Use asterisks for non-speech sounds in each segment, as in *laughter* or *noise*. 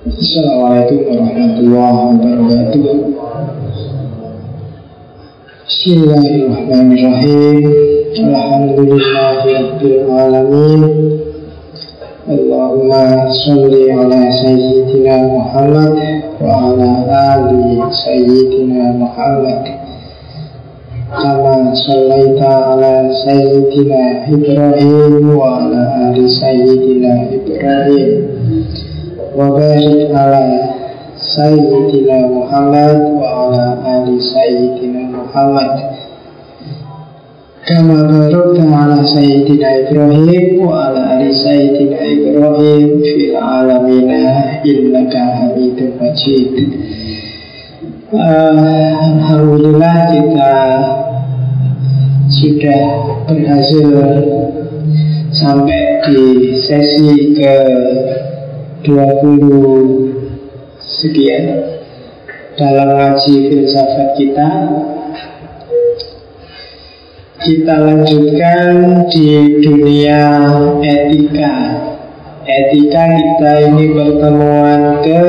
Assalamualaikum warahmatullahi wabarakatuh. Bismillahirrahmanirrahim. Alhamdulillahirrahmanirrahim Allahumma salli ala Sayyidina Muhammad Wa ala ali Sayyidina Muhammad. Kama sallaita ala Sayyidina Ibrahim Wa ala ali Sayyidina Ibrahim Sayyidina Muhammad wa ala ali Sayyidina Muhammad. Kama barakta ala Sayyidina Ibrahim wa ala ali Sayyidina Ibrahim fil alamina innaka hamidun majid. Uh, Alhamdulillah kita sudah berhasil sampai di sesi ke 20 sekian dalam ngaji filsafat kita. Kita lanjutkan di dunia etika. Etika kita ini pertemuan ke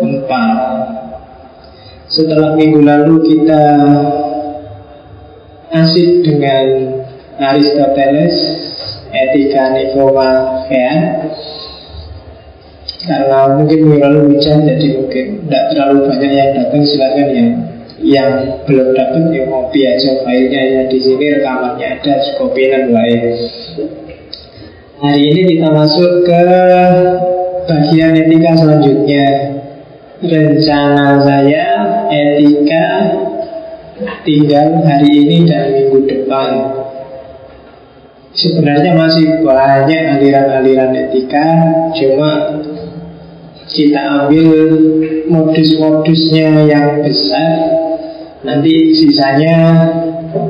empat setelah minggu lalu kita asik dengan Aristoteles etika Nikoma ya karena mungkin terlalu hujan jadi mungkin tidak terlalu banyak yang datang silakan yang yang belum dapat ya ngopi aja. Filenya ya di sini rekamannya ada dan lain hari ini kita masuk ke bagian etika selanjutnya. Rencana saya etika tinggal hari ini dan minggu depan. Sebenarnya masih banyak aliran-aliran etika Cuma kita ambil modus-modusnya yang besar. Nanti sisanya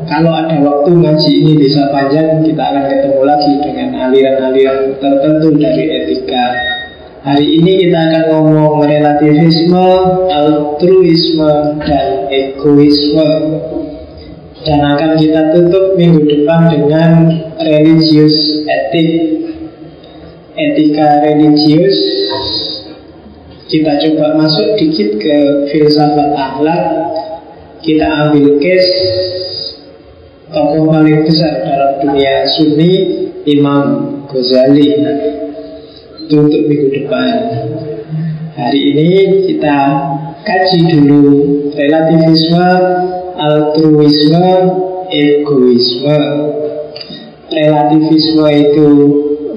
kalau ada waktu ngaji ini bisa panjang Kita akan ketemu lagi dengan aliran-aliran tertentu dari etika. Hari ini kita akan ngomong relativisme, altruisme, dan egoisme. Dan akan kita tutup minggu depan dengan religius etik. Etika religius kita coba masuk dikit ke filsafat akhlak. Kita ambil case Tokoh paling besar dalam dunia sunni Imam Ghazali. Untuk minggu depan. Hari ini kita kaji dulu Relativisme, altruisme, egoisme. Relativisme itu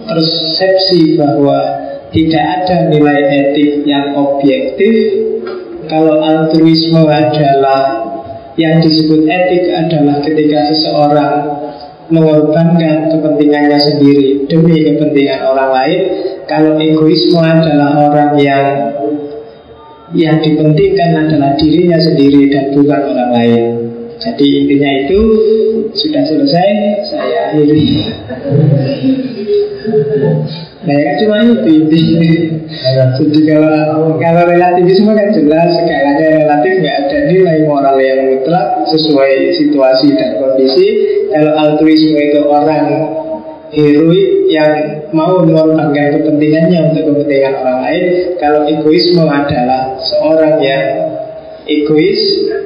persepsi bahwa tidak ada nilai etik yang objektif. Kalau altruisme adalah yang disebut etik adalah ketika seseorang mengorbankan kepentingannya sendiri demi kepentingan orang lain. Kalau egoisme adalah orang yang yang dipentingkan adalah dirinya sendiri dan bukan orang lain jadi intinya itu sudah selesai saya akhiri Nah ya kan cuma itu intinya Jadi kalau kalau relativisme kan jelas segalanya relatif nggak ada nilai moral yang mutlak sesuai situasi dan kondisi. Kalau altruisme itu orang heroik yang mau mengorbankan kepentingannya untuk kepentingan orang lain. Kalau egoisme adalah seorang yang egois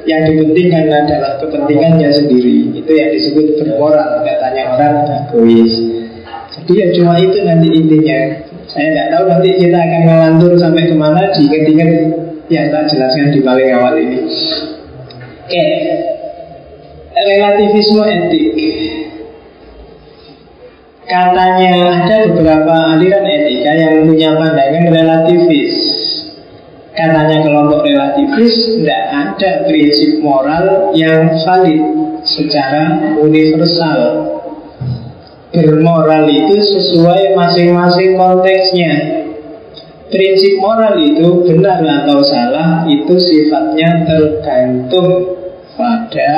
yang dipentingkan adalah kepentingannya sendiri. Itu yang disebut bermoral. Katanya orang egois. Jadi ya cuma itu nanti intinya Saya tidak tahu nanti kita akan melantur sampai ke mana Diingat-ingat yang tak jelaskan di paling awal ini Oke Relativisme etik Katanya ada beberapa aliran etika yang punya pandangan relativis Katanya kelompok relativis tidak ada prinsip moral yang valid secara universal bermoral itu sesuai masing-masing konteksnya. Prinsip moral itu benar atau salah itu sifatnya tergantung pada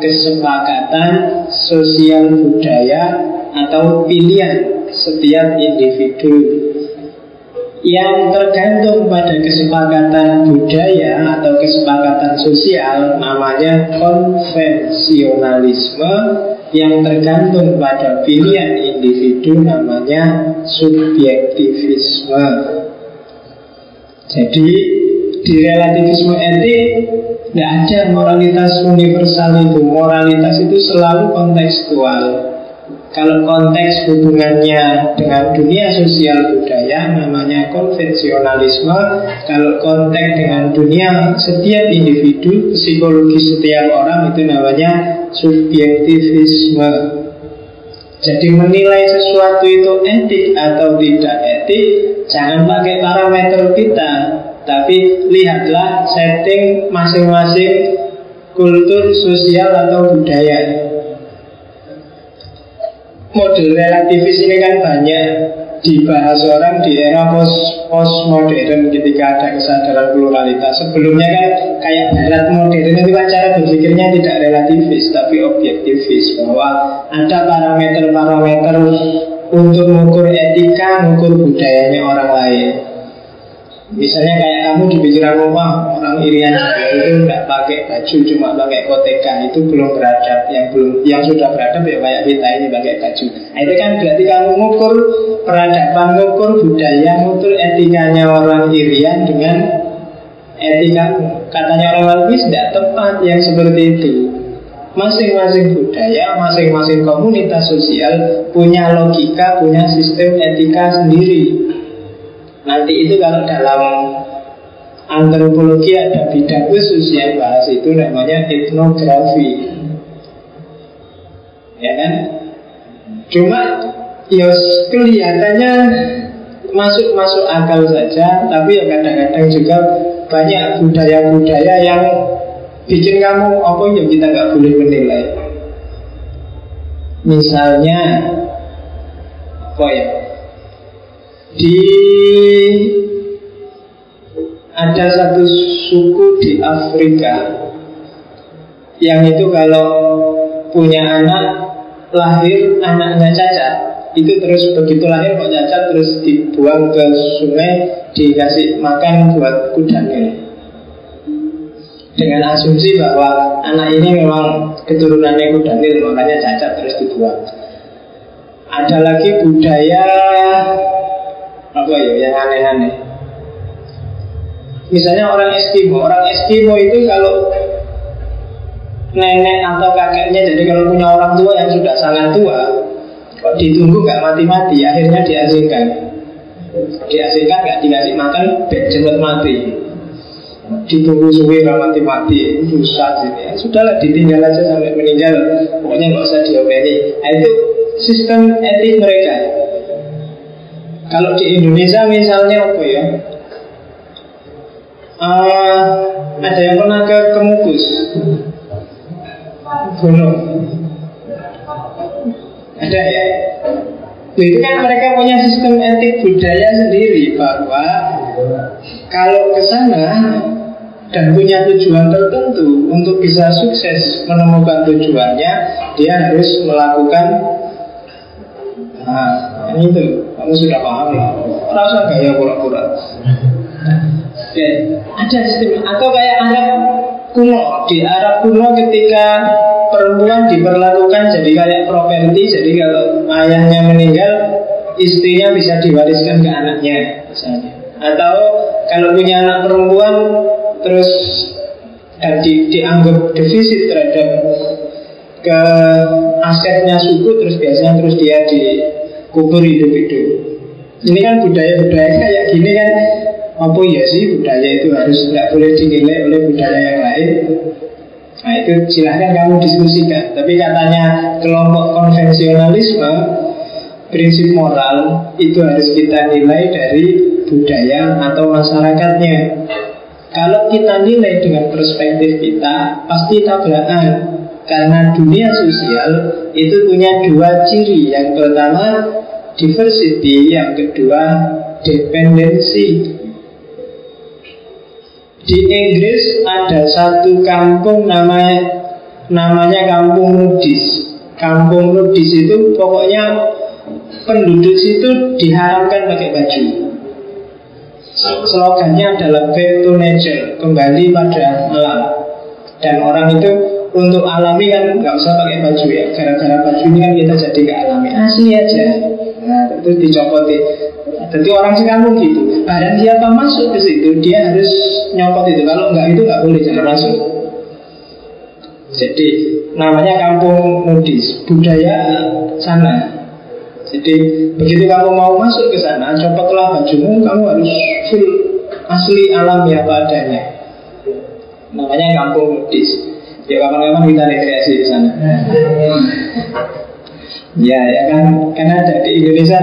kesepakatan sosial budaya atau pilihan setiap individu yang tergantung pada kesepakatan budaya atau kesepakatan sosial namanya konvensionalisme yang tergantung pada pilihan individu namanya subjektivisme. Jadi di relativisme etik tidak ada moralitas universal itu. Moralitas itu selalu kontekstual. Kalau konteks hubungannya dengan dunia sosial budaya namanya konvensionalisme. Kalau konteks dengan dunia setiap individu, psikologi setiap orang itu namanya subjektivisme. Jadi menilai sesuatu itu etik atau tidak etik Jangan pakai parameter kita Tapi lihatlah setting masing-masing kultur sosial atau budaya Model relativis ini kan banyak dibahas orang di era post postmodern ketika ada kesadaran pluralitas. Sebelumnya kan kayak barat modern itu kan cara berpikirnya tidak relativis tapi objektivis bahwa ada parameter-parameter untuk mengukur etika, mengukur budayanya orang lain. Misalnya kayak kamu di pikiran rumah orang Irian itu nggak pakai baju cuma pakai koteka itu belum beradab yang belum yang sudah beradab ya kayak kita ini pakai baju. Nah, itu kan berarti kamu mengukur peradaban, mengukur budaya, mengukur etikanya orang Irian dengan etika katanya orang lain tidak tepat yang seperti itu. Masing-masing budaya, masing-masing komunitas sosial punya logika, punya sistem etika sendiri. Nanti itu kalau dalam antropologi ada bidang khusus yang bahas itu namanya etnografi. Ya kan? Cuma ya kelihatannya masuk-masuk akal saja, tapi ya kadang-kadang juga banyak budaya-budaya yang bikin kamu apa ya kita nggak boleh menilai. Misalnya apa ya? Di ada satu suku di Afrika yang itu kalau punya anak lahir anaknya cacat itu terus begitu lahir kok cacat terus dibuang ke sungai dikasih makan buat kudanya dengan asumsi bahwa anak ini memang keturunannya kudanil makanya cacat terus dibuang. Ada lagi budaya apa ya yang aneh-aneh. Misalnya orang Eskimo. Orang Eskimo itu kalau nenek atau kakeknya jadi kalau punya orang tua yang sudah sangat tua kok ditunggu nggak mati-mati akhirnya diasingkan diasingkan nggak dikasih makan cepat mati. Ditunggu suwi mati-mati. Susah sih ya. sudahlah ditinggal aja sampai meninggal. Pokoknya nggak usah diomeli. Nah, itu sistem etik mereka kalau di Indonesia misalnya apa ya? Uh, ada yang pernah ke Kemukus Gunung Ada ya? Itu kan mereka punya sistem etik budaya sendiri bahwa kalau ke sana dan punya tujuan tertentu untuk bisa sukses menemukan tujuannya, dia harus melakukan nah, ini tuh kamu sudah paham lah rasa gaya pura-pura? Oke, ada sistem atau kayak Arab kuno di Arab kuno ketika perempuan diperlakukan jadi kayak properti jadi kalau ayahnya meninggal istrinya bisa diwariskan ke anaknya misalnya. Atau kalau punya anak perempuan terus dan di, dianggap defisit terhadap ke asetnya suku terus biasanya terus dia di kubur hidup-hidup Ini kan budaya-budaya kayak gini kan Apa ya sih budaya itu harus nggak boleh dinilai oleh budaya yang lain? Nah itu silahkan kamu diskusikan. Tapi katanya kelompok konvensionalisme Prinsip moral itu harus kita nilai dari budaya atau masyarakatnya. Kalau kita nilai dengan perspektif kita Pasti tabrakan karena dunia sosial itu punya dua ciri. Yang pertama diversity, yang kedua dependensi Di Inggris ada satu kampung namanya namanya kampung nudis. Kampung nudis itu pokoknya penduduk situ diharamkan pakai baju. Slogannya adalah back to nature, kembali pada alam Dan orang itu untuk alami kan nggak usah pakai baju ya gara-gara baju ini kan kita jadi nggak alami asli aja nah itu dicopot Jadi orang sekampung gitu. Barang siapa masuk ke situ, dia harus nyopot itu. Kalau enggak itu enggak boleh jangan masuk. Jadi namanya kampung nudis, budaya sana. Jadi begitu kamu mau masuk ke sana, copotlah bajumu, kamu harus full asli alam ya adanya. Namanya kampung nudis. Ya kapan-kapan kita rekreasi di sana. Ya, ya kan, karena ada di Indonesia.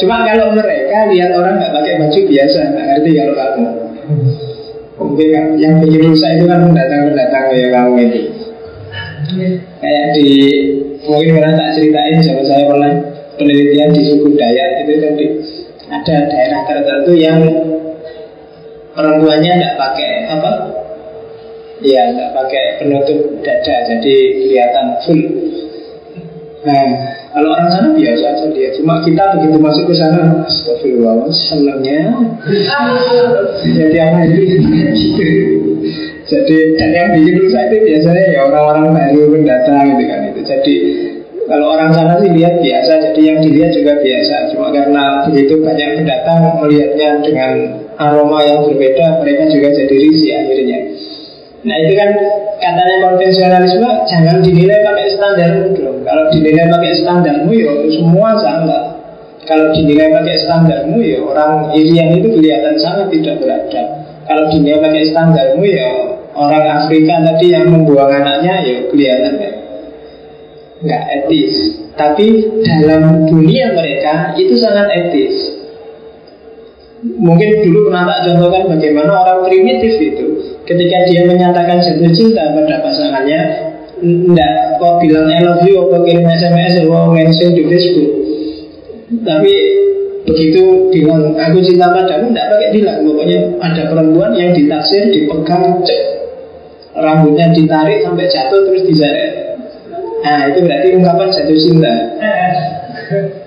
Cuma kalau mereka lihat orang nggak pakai baju biasa, nggak ngerti kalau kamu. Mungkin kan, yang bikin rusak itu kan pendatang-pendatang ya kamu ini. Kayak di mungkin pernah tak ceritain sama saya pernah penelitian di suku Dayak itu tadi ada daerah tertentu yang perempuannya tidak pakai apa? Ya, tidak pakai penutup dada, jadi kelihatan full. Nah, kalau orang sana biasa saja dia. Cuma kita begitu masuk ke sana, astagfirullah, senangnya. Jadi apa itu? Jadi dan yang bikin rusak itu biasanya ya orang-orang baru pendatang gitu kan itu. Jadi kalau orang sana sih lihat biasa, jadi yang dilihat juga biasa. Cuma karena begitu banyak pendatang melihatnya dengan aroma yang berbeda, mereka juga jadi risih akhirnya. Nah itu kan katanya konvensionalisme jangan dinilai pakai standarmu dong. Kalau dinilai pakai standarmu ya semua sama. Kalau dinilai pakai standarmu ya orang Irian itu kelihatan sangat tidak beradab. Kalau dinilai pakai standarmu ya orang Afrika tadi yang membuang anaknya ya kelihatan ya nggak etis. Tapi dalam dunia mereka itu sangat etis. Mungkin dulu pernah tak contohkan bagaimana orang primitif itu ketika dia menyatakan jatuh cinta pada pasangannya, enggak kok bilang I love you atau kirim SMS atau mention di Facebook. Tapi begitu bilang aku cinta padamu, enggak pakai bilang. Pokoknya ada perempuan yang ditaksir, dipegang, cek, rambutnya ditarik sampai jatuh terus diseret. Nah itu berarti ungkapan jatuh cinta.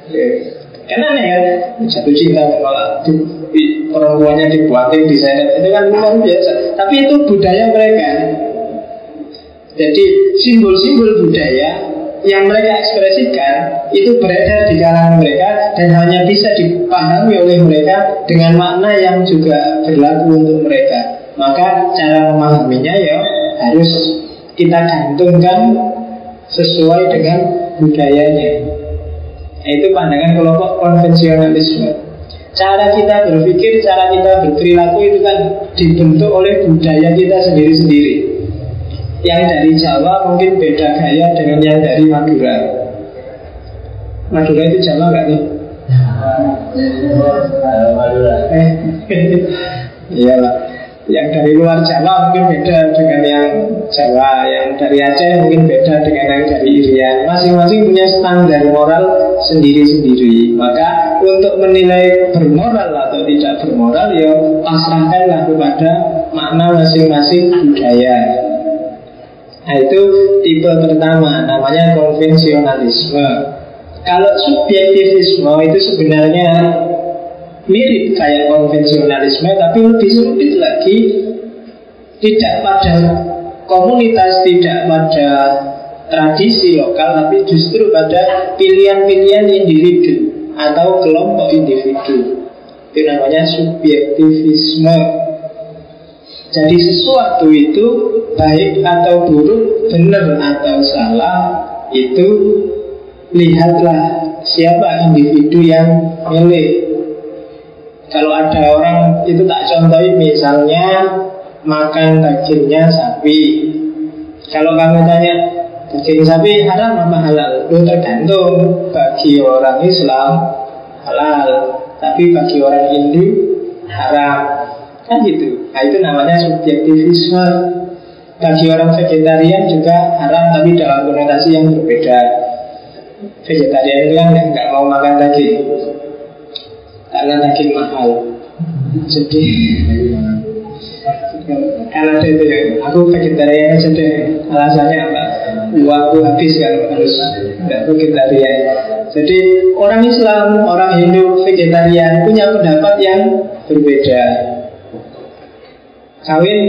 *laughs* Karena aneh ya. Jatuh cinta malah di, di, Perempuannya dibuatin, diseret Itu kan luar biasa. Tapi itu budaya mereka. Jadi simbol-simbol budaya Yang mereka ekspresikan Itu beredar di kalangan mereka Dan hanya bisa dipahami oleh mereka Dengan makna yang juga berlaku untuk mereka. Maka cara memahaminya ya Harus kita gantungkan Sesuai dengan budayanya itu pandangan kelompok konvensionalisme. Cara kita berpikir, cara kita berperilaku itu kan dibentuk oleh budaya kita sendiri-sendiri. Yang dari Jawa mungkin beda gaya dengan yang dari Madura. Madura itu Jawa nggak nih? Madura. Eh, iyalah. Yang dari luar Jawa mungkin beda dengan yang Jawa. Yang dari Aceh mungkin beda dengan yang dari Irian. Masing-masing punya standar moral sendiri-sendiri. Maka untuk menilai bermoral atau tidak bermoral Ya pasrahkanlah kepada makna masing-masing budaya. Nah itu tipe pertama namanya konvensionalisme. Kalau subjektivisme itu sebenarnya mirip kayak konvensionalisme tapi lebih sempit lagi tidak pada komunitas tidak pada tradisi lokal tapi justru pada pilihan-pilihan individu atau kelompok individu. Itu namanya subjektivisme. Jadi sesuatu itu baik atau buruk benar atau salah itu lihatlah siapa individu yang milih kalau ada orang itu tak contohin misalnya makan dagingnya sapi. Kalau kamu tanya daging sapi haram apa halal? Itu tergantung bagi orang Islam halal, tapi bagi orang Hindu haram. Kan gitu. Nah itu namanya subjektivisme. Bagi orang vegetarian juga haram tapi dalam konotasi yang berbeda. Vegetarian itu kan nggak mau makan daging karena daging mahal. Jadi karena itu ya, aku vegetarian aja deh. Alasannya apa? Uangku habis kalau harus tidak vegetarian. Jadi orang Islam, orang Hindu, vegetarian punya pendapat yang berbeda. Kawin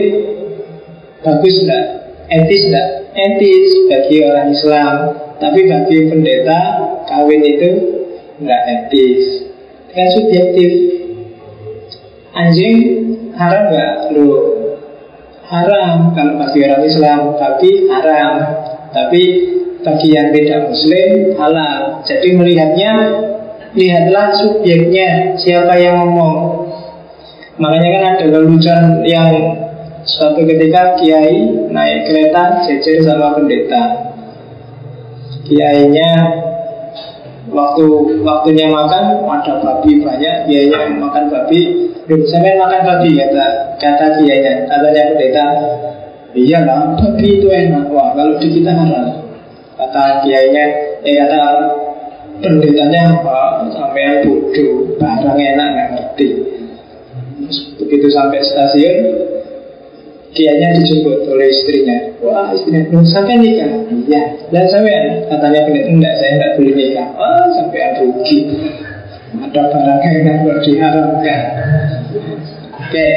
bagus enggak? Etis enggak? Etis bagi orang Islam. Tapi bagi pendeta kawin itu enggak etis. Kan subjektif. Anjing haram nggak? Lu haram. Kalau bagi orang Islam Tapi haram. Tapi bagi yang tidak muslim halal. Jadi melihatnya Lihatlah subjeknya. Siapa yang ngomong? Makanya kan ada lelucon yang Suatu ketika kiai naik kereta jejer sama pendeta. Kiainya waktu waktunya makan ada babi banyak kiainya makan babi. Saya makan babi kata kata kiainya katanya pendeta. Iya lah babi itu enak. Wah kalau di kita haram kata kiainya eh kata pendetanya oh, sampai bodoh barang enak nggak ngerti. Begitu sampai stasiun Kiainya dijemput oleh istrinya. Wah istrinya, belum sampai nikah? Iya, dan sampai katanya pendeta Enggak, saya enggak boleh nikah. Wah, sampai rugi. Ada barang yang enggak diharapkan. Oke.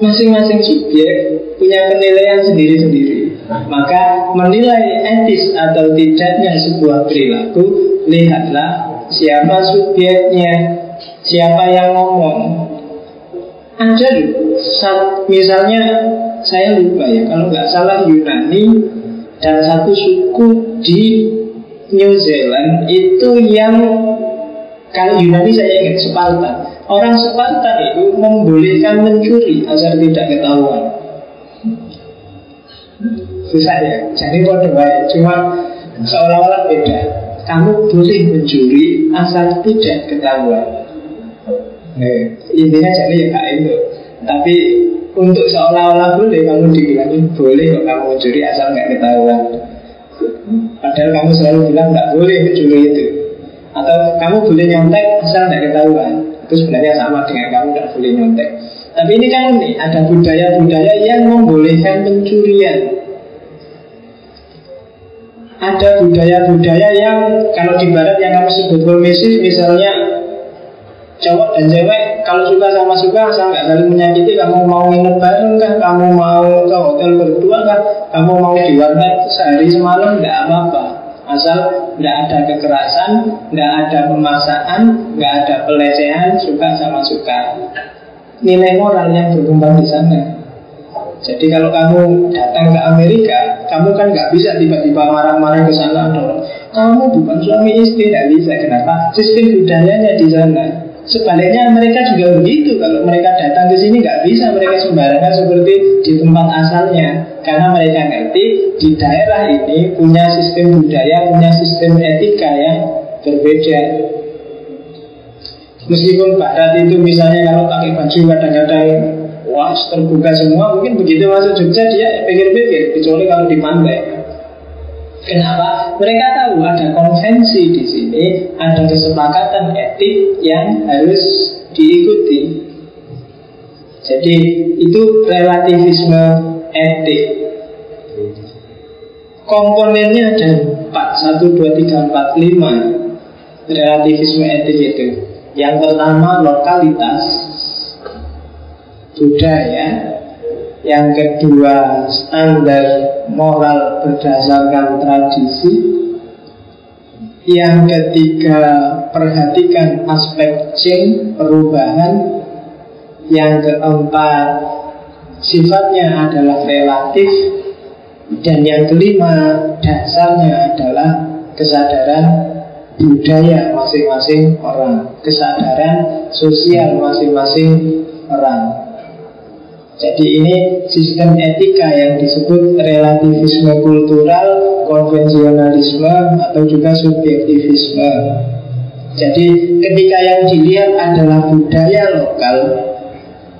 Masing-masing subjek punya penilaian sendiri-sendiri. Maka menilai etis atau tidaknya sebuah perilaku Lihatlah siapa subjeknya Siapa yang ngomong ada misalnya saya lupa ya. Kalau nggak salah Yunani dan satu suku di New Zealand itu yang kalau Yunani saya ingat Spartan orang Spartan itu membolehkan mencuri agar tidak ketahuan. Susah ya. Jadi kode baik cuma seolah-olah beda. Kamu boleh mencuri asal tidak ketahuan Nah, intinya jadi ya kak itu. Tapi untuk seolah-olah boleh kamu dibilangin boleh kok kamu mencuri asal nggak ketahuan. Padahal kamu selalu bilang nggak boleh mencuri itu. Atau kamu boleh nyontek asal nggak ketahuan. Itu sebenarnya sama dengan kamu nggak boleh nyontek. Tapi ini kan nih ada budaya-budaya yang membolehkan pencurian. Ada budaya-budaya yang kalau di barat yang kamu sebut permisif misalnya cowok dan cewek kalau suka sama suka asal nggak saling menyakiti kamu mau nginep bareng kah? Kamu mau ke hotel berdua kah? Kamu mau di warnet sehari semalam? Nggak apa-apa. Asal nggak ada kekerasan nggak ada pemaksaan nggak ada pelecehan suka sama suka. Nilai moral yang berkembang di sana. Jadi kalau kamu datang ke Amerika, kamu kan nggak bisa tiba-tiba marah-marah ke sana kamu bukan suami istri, nggak bisa. Kenapa? Sistem budayanya di sana. Sebaliknya mereka juga begitu. Kalau mereka datang ke sini nggak bisa mereka sembarangan seperti di tempat asalnya. Karena mereka ngerti di daerah ini punya sistem budaya, punya sistem etika yang berbeda. Meskipun barat itu misalnya kalau pakai baju kadang-kadang Wah terbuka semua Mungkin begitu masuk Jogja dia pikir-pikir Kecuali kalau di pantai Kenapa? Mereka tahu ada konvensi di sini, ada kesepakatan etik yang harus diikuti. Jadi itu relativisme etik. Komponennya ada empat, satu, dua, tiga, empat, lima relativisme etik itu. Yang pertama lokalitas budaya, yang kedua, standar moral berdasarkan tradisi. Yang ketiga, perhatikan aspek change, perubahan. Yang keempat, sifatnya adalah relatif. Dan yang kelima, dasarnya adalah kesadaran budaya masing-masing orang, kesadaran sosial masing-masing orang. Jadi ini sistem etika yang disebut relativisme kultural, konvensionalisme, atau juga subjektivisme. Jadi ketika yang dilihat adalah budaya lokal,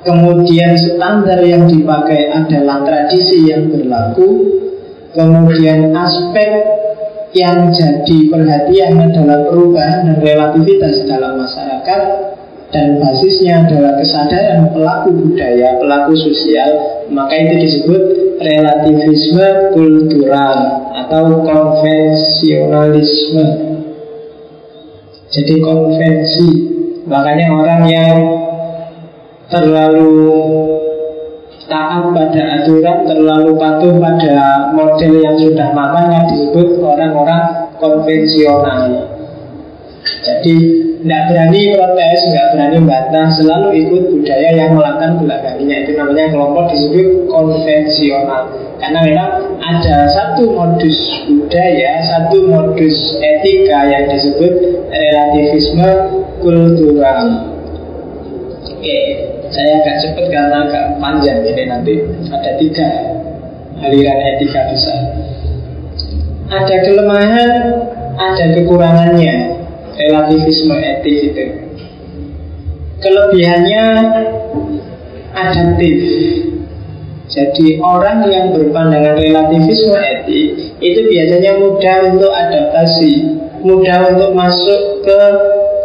kemudian standar yang dipakai adalah tradisi yang berlaku, kemudian aspek yang jadi perhatian adalah perubahan dan relativitas dalam masyarakat, dan basisnya adalah kesadaran pelaku budaya, pelaku sosial, maka itu disebut relativisme kultural atau konvensionalisme. Jadi konvensi, makanya orang yang terlalu taat pada aturan, terlalu patuh pada model yang sudah mapan disebut orang-orang konvensional. Jadi tidak berani protes, nggak berani bantah, selalu ikut budaya yang melatar belakanginya. Itu namanya kelompok disebut konvensional. Karena memang ada satu modus budaya, satu modus etika yang disebut relativisme kultural. Oke, saya agak cepat karena agak panjang ini nanti. Ada tiga aliran etika besar. Ada kelemahan, ada kekurangannya relativisme etis itu. Kelebihannya adaptif. Jadi orang yang berpandangan relativisme etik itu biasanya mudah untuk adaptasi, mudah untuk masuk ke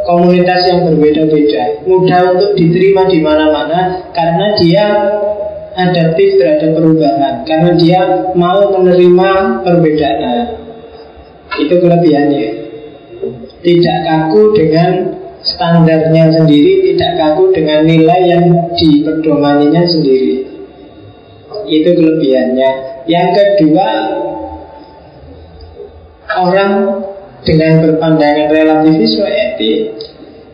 komunitas yang berbeda-beda, mudah untuk diterima di mana-mana karena dia adaptif terhadap perubahan, karena dia mau menerima perbedaan. Itu kelebihannya tidak kaku dengan standarnya sendiri, tidak kaku dengan nilai yang diperdomaninya sendiri. Itu kelebihannya. Yang kedua, orang dengan berpandangan relativisme etik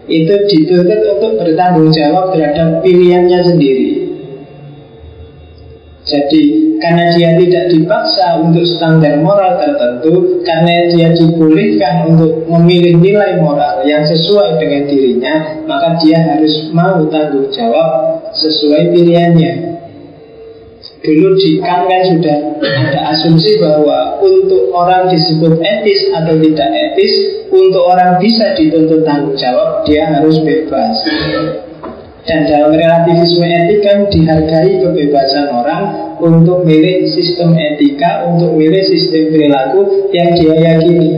itu dituntut untuk bertanggung jawab terhadap pilihannya sendiri. Jadi karena dia tidak dipaksa untuk standar moral tertentu, karena dia dibolehkan untuk memilih nilai moral yang sesuai dengan dirinya, maka dia harus mau tanggung jawab sesuai pilihannya. Dulu di kan sudah ada asumsi bahwa untuk orang disebut etis atau tidak etis, untuk orang bisa dituntut tanggung jawab, dia harus bebas. Dan dalam relativisme etik kan dihargai kebebasan orang untuk milih sistem etika, untuk milih sistem perilaku yang dia yakini.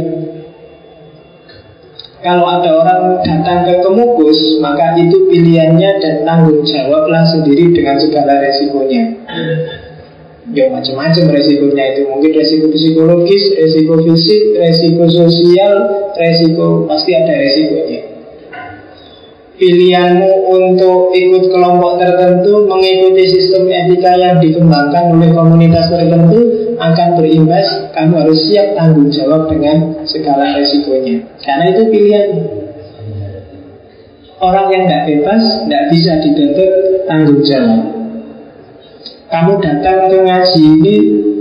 Kalau ada orang datang ke kemukus, maka itu pilihannya dan tanggung jawablah sendiri dengan segala resikonya. Ya macam-macam resikonya itu Mungkin resiko psikologis, resiko fisik, resiko sosial Resiko, pasti ada resikonya pilihanmu untuk ikut kelompok tertentu mengikuti sistem etika yang dikembangkan oleh komunitas tertentu akan berimbas kamu harus siap tanggung jawab dengan segala resikonya. Karena itu pilihan. Orang yang tidak bebas tidak bisa dituntut tanggung jawab. Kamu datang ke ngaji ini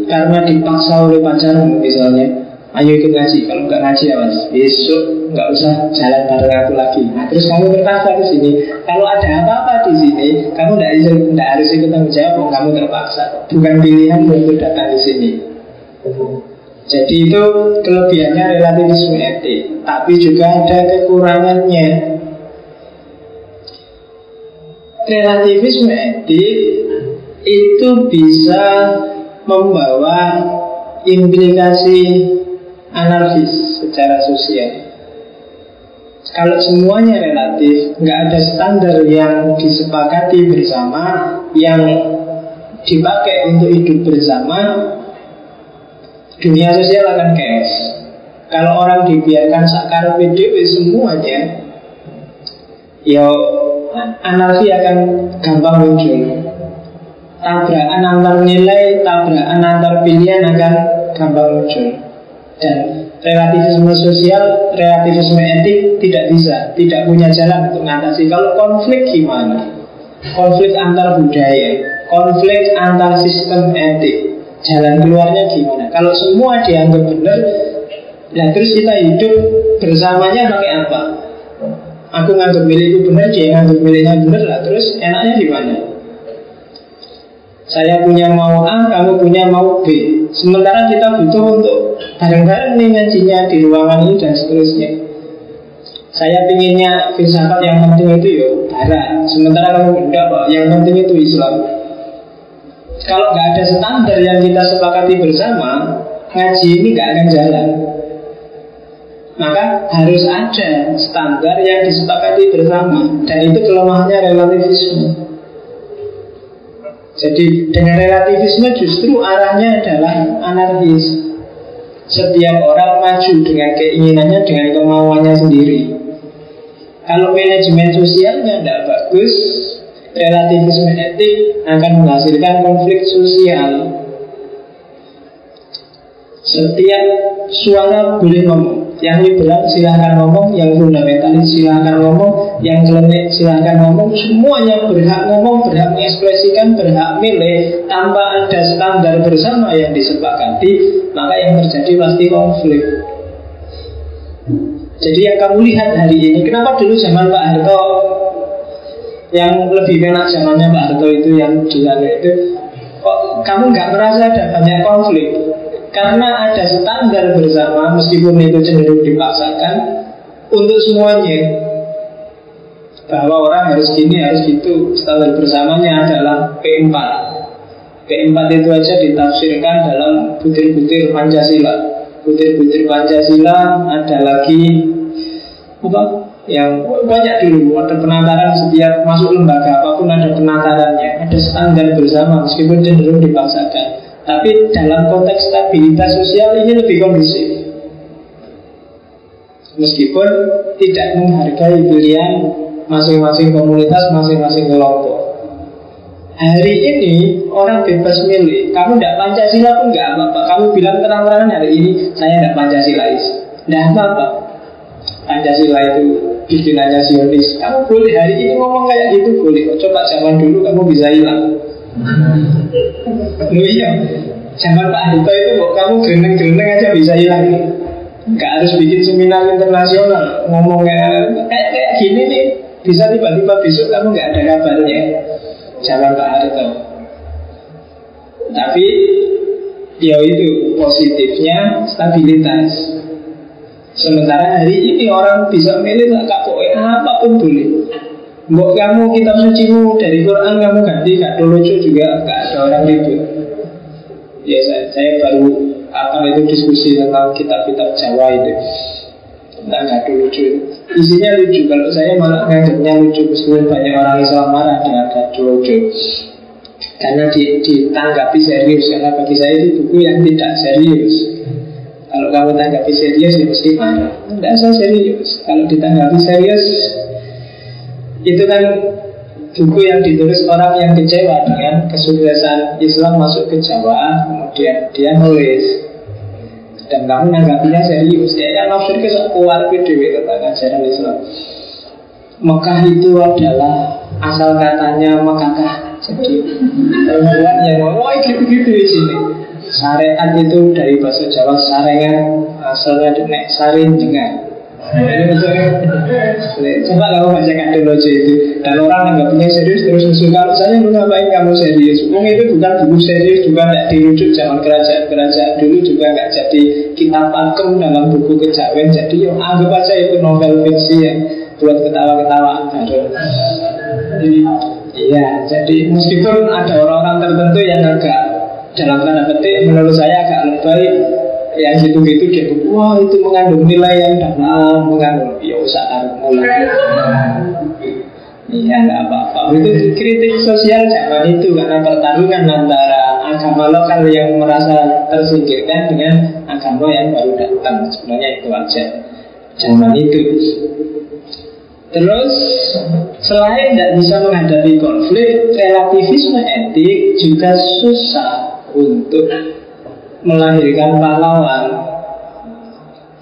karena dipaksa oleh pacarmu misalnya ayo ikut ngaji. Kalau nggak ngaji ya mas. Besok nggak usah jalan bareng aku lagi. Nah, terus kamu terpaksa ke sini. Kalau ada apa-apa di sini kamu tidak tidak harus ikut tanggung jawab kamu terpaksa. Bukan pilihan untuk datang di sini. Jadi itu kelebihannya relativisme etik. Tapi juga ada kekurangannya. Relativisme etik itu bisa membawa implikasi anarkis secara sosial. Kalau semuanya relatif, nggak ada standar yang disepakati bersama, yang dipakai untuk hidup bersama, dunia sosial akan chaos. Kalau orang dibiarkan sakar PDW semuanya, ya anarki akan gampang muncul. Tabrakan antar nilai, tabrakan antar pilihan akan gampang muncul. Dan relativisme sosial, relativisme etik tidak bisa, tidak punya jalan untuk mengatasi. Kalau konflik gimana? Konflik antar budaya, konflik antar sistem etik, jalan keluarnya gimana? Kalau semua dianggap benar, ya terus kita hidup bersamanya pakai apa? Aku nganggap milikku benar, dia nganggap miliknya benar lah. Terus enaknya gimana? Saya punya mau A, kamu punya mau B. Sementara kita butuh untuk bareng-bareng nih ngajinya di ruangan ini dan seterusnya. Saya pinginnya filsafat yang penting itu ya barat. Sementara kamu enggak kok, yang penting itu Islam. Kalau nggak ada standar yang kita sepakati bersama, ngaji ini nggak akan jalan. Maka harus ada standar yang disepakati bersama Dan itu kelemahannya relativisme Jadi dengan relativisme justru arahnya adalah anarkis setiap orang maju dengan keinginannya, dengan kemauannya sendiri. Kalau manajemen sosialnya tidak bagus, relativisme etik akan menghasilkan konflik sosial. Setiap suara boleh ngomong. Yang liberal silahkan ngomong Yang fundamentalis silahkan ngomong Yang klenik silahkan ngomong. Semuanya berhak ngomong, berhak mengekspresikan Berhak milih Tanpa ada standar bersama yang disepakati Maka yang terjadi pasti konflik. Jadi yang kamu lihat hari ini Kenapa dulu zaman Pak Harto Yang lebih enak zamannya Pak Harto itu Yang dilalu itu kamu nggak merasa ada banyak konflik karena ada standar bersama Meskipun itu cenderung dipaksakan Untuk semuanya Bahwa orang harus gini, harus gitu. Standar bersamanya adalah P4 P4 itu aja ditafsirkan dalam butir-butir Pancasila. Butir-butir Pancasila ada lagi apa yang banyak dulu. Ada penataran setiap masuk lembaga apa pun ada penatarannya. Ada standar bersama meskipun cenderung dipaksakan tapi dalam konteks stabilitas sosial ini lebih kondusif. Meskipun tidak menghargai pilihan masing-masing komunitas, masing-masing kelompok. Hari ini orang bebas milih. Kamu tidak Pancasila pun nggak apa-apa. Kamu bilang terang-terangan hari ini Saya tidak Pancasilais Tidak apa-apa. Pancasila itu bikinannya Zionis Kamu boleh hari ini ngomong kayak gitu boleh. Coba zaman dulu kamu bisa hilang Lu iya. Zaman Pak Harto itu kok kamu gereneng-gereneng aja bisa hilang. Gak harus bikin seminar internasional. Ngomongnya kayak, kayak gini nih Bisa tiba-tiba besok kamu gak ada kabarnya. Zaman Pak Harto. Tapi Ya itu positifnya stabilitas. Sementara hari ini orang bisa milih gak pokoknya apa pun boleh Mbok kamu kitab sucimu dari Quran kamu ganti gak lucu juga gak ada orang ribut. Ya saya, saya baru apa itu diskusi tentang kitab-kitab Jawa itu. Tentang gak lucu. Isinya lucu. Kalau saya malah nganggapnya lucu meskipun banyak orang Islam marah dengan gak lucu. Karena ditanggapi serius. Karena bagi saya itu buku yang tidak serius. Kalau kamu tanggapi serius ya mesti marah. Tidak usah serius. Kalau ditanggapi serius itu kan buku yang ditulis orang yang kecewa dengan kesuksesan Islam masuk ke Jawa kemudian dia nulis. Dan kamu nanggapinya serius. Ya kan nafsir ke kuat dewi tentang ajaran Islam. Mekah itu adalah asal katanya Mekah jadi perempuan yang oh gitu-gitu di sini. Syariat itu dari bahasa Jawa sarengan asalnya nek sarin dengan Coba kamu bacakan dulu aja itu. Dan orang punya serius terus musuh Kalau saya lu ngapain kamu serius? Wong itu bukan buku serius Juga tidak dirujuk zaman kerajaan-kerajaan Dulu juga nggak jadi kitab pakem dalam buku kejawen. Jadi yuk anggap aja itu novel fiksi yang Buat ketawa-ketawa Iya, jadi meskipun ada orang-orang tertentu yang agak dalam tanda petik menurut saya agak lebay yang gitu-gitu dia wah itu mengandung nilai yang dalam mengandung ya usah mulai Iya nggak apa-apa. Itu kritik sosial zaman itu Karena pertarungan antara agama lokal yang merasa tersingkirkan Dengan agama yang baru datang. Sebenarnya itu aja. Zaman itu. Terus Selain tidak bisa menghadapi konflik Relativisme etik juga susah Untuk melahirkan pahlawan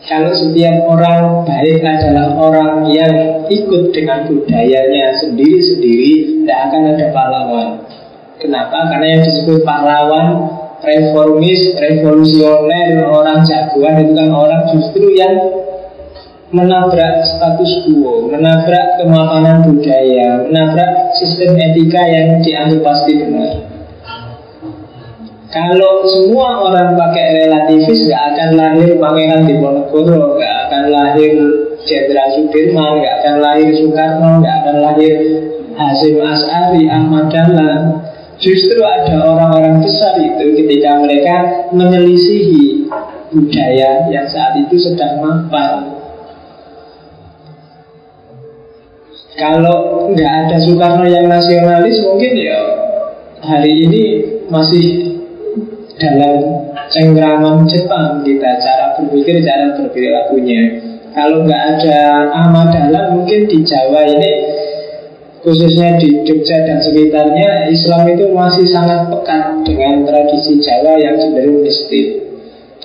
kalau setiap orang baik adalah orang yang ikut dengan budayanya sendiri-sendiri, tidak akan ada pahlawan. Kenapa? Karena yang disebut pahlawan, reformis, revolusioner, orang jagoan itu kan orang justru yang menabrak status quo, menabrak kemapanan budaya, menabrak sistem etika yang dianggap pasti benar. Kalau semua orang pakai relativis Gak akan lahir Pangeran Diponegoro Gak akan lahir Jenderal Sudirman Gak akan lahir Soekarno Gak akan lahir Hasim As'ari Ahmad Dahlan. Justru ada orang-orang besar itu Ketika mereka menyelisihi Budaya yang saat itu sedang mapan Kalau nggak ada Soekarno yang nasionalis Mungkin ya hari ini masih dalam cengkraman Jepang kita cara berpikir, cara berperilakunya. Kalau nggak ada Ahmad Dahlan mungkin di Jawa ini khususnya di Jogja dan sekitarnya Islam itu masih sangat pekat dengan tradisi Jawa yang cenderung mistik.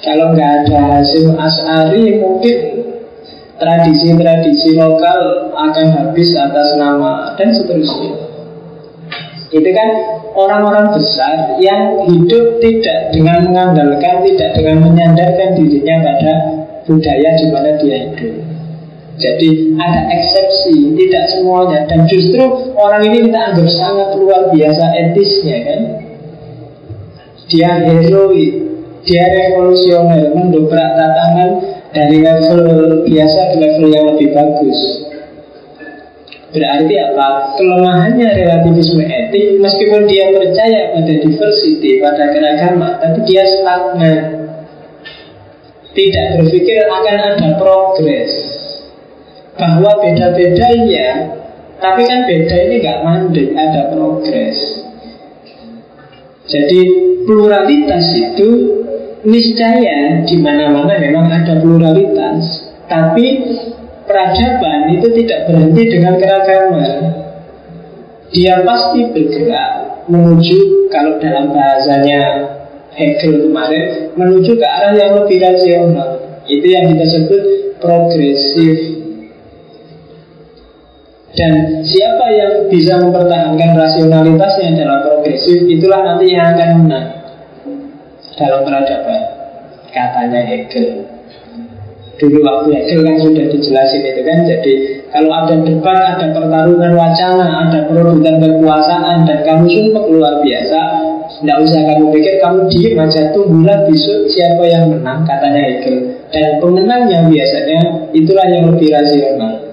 Kalau nggak ada hasil As'ari mungkin tradisi-tradisi lokal akan habis atas nama dan seterusnya. Itu kan orang-orang besar yang hidup tidak dengan mengandalkan, tidak dengan menyandarkan dirinya pada budaya di mana dia hidup. Jadi ada eksepsi, tidak semuanya. Dan justru orang ini kita anggap sangat luar biasa etisnya kan? Dia heroik, dia revolusioner Mendobrak tatanan dari level biasa ke level yang lebih bagus Berarti apa? Kelemahannya relativisme etik Meskipun dia percaya pada diversity, pada keragaman Tapi dia stagnan. Tidak berpikir akan ada progres. Bahwa beda-bedanya tapi kan beda ini nggak mandek ada progres. Jadi pluralitas itu niscaya di mana-mana memang ada pluralitas tapi peradaban itu tidak berhenti dengan keragaman. Dia pasti bergerak menuju kalau dalam bahasanya Hegel kemarin menuju ke arah yang lebih rasional. Itu yang kita sebut progresif. Dan siapa yang bisa mempertahankan rasionalitasnya dalam progresif Itulah nanti yang akan menang Dalam peradaban Katanya Hegel Dulu waktu Hegel kan sudah dijelasin itu kan. Jadi kalau ada debat, ada pertarungan wacana Ada perebutan kekuasaan Dan kamu sumpah luar biasa Tidak usah kamu pikir, kamu diem aja Tunggulah besok siapa yang menang Katanya Hegel. Dan pemenangnya biasanya Itulah yang lebih rasional.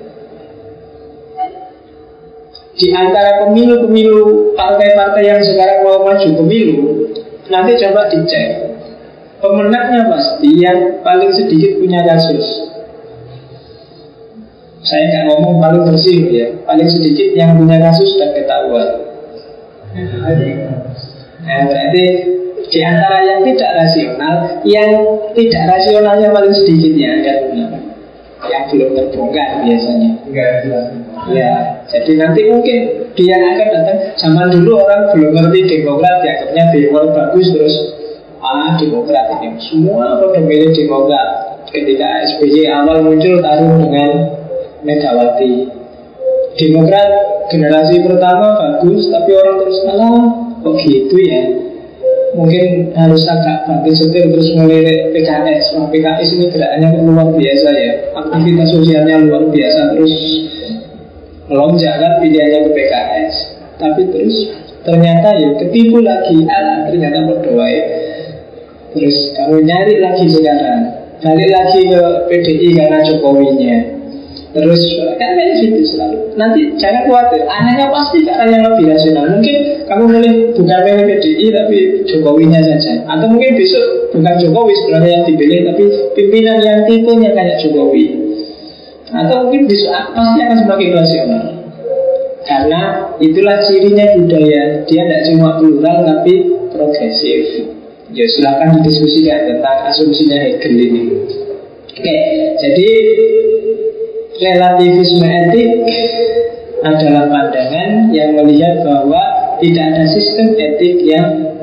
Di antara pemilu-pemilu partai-partai yang sekarang mau maju pemilu, nanti coba dicek. Pemenangnya pasti yang paling sedikit punya kasus. Saya nggak ngomong paling bersih ya, paling sedikit yang punya kasus dan ketahuan. Nah, berarti di antara yang tidak rasional, yang tidak rasionalnya paling sedikit ya, akan menang yang belum terbongkar biasanya. Ya, jadi nanti mungkin dia akan datang. Zaman dulu orang belum ngerti Demokrat, dianggapnya Demokrat bagus terus ah Demokrat ini semua pada milih Demokrat. Ketika SBY awal muncul taruh dengan Megawati. Demokrat generasi pertama bagus, tapi orang terus alah kok gitu ya? Mungkin harus agak bantu setir terus melirik PKS Wah PKS ini gerakannya luar biasa ya? Aktivitas sosialnya luar biasa Terus melonjak kan pilihannya ke PKS Tapi terus ternyata ya ketipu lagi. Alah ternyata berdoa ya Terus kamu nyari lagi sekarang Balik lagi ke PDI karena Jokowinya Terus kan kayak gitu selalu. Nanti jangan khawatir, anehnya pasti ke yang lebih rasional. Mungkin kamu milih bukan milih PDI tapi Jokowinya saja. Atau mungkin besok bukan Jokowi sebenarnya yang dipilih tapi pimpinan yang tipenya kayak Jokowi. Atau mungkin besok pasti akan semakin rasional. Karena itulah cirinya budaya Dia tidak cuma plural tapi progresif Ya silahkan didiskusikan tentang asumsinya Hegel ini Oke, jadi relativisme etik adalah pandangan yang melihat bahwa tidak ada sistem etik yang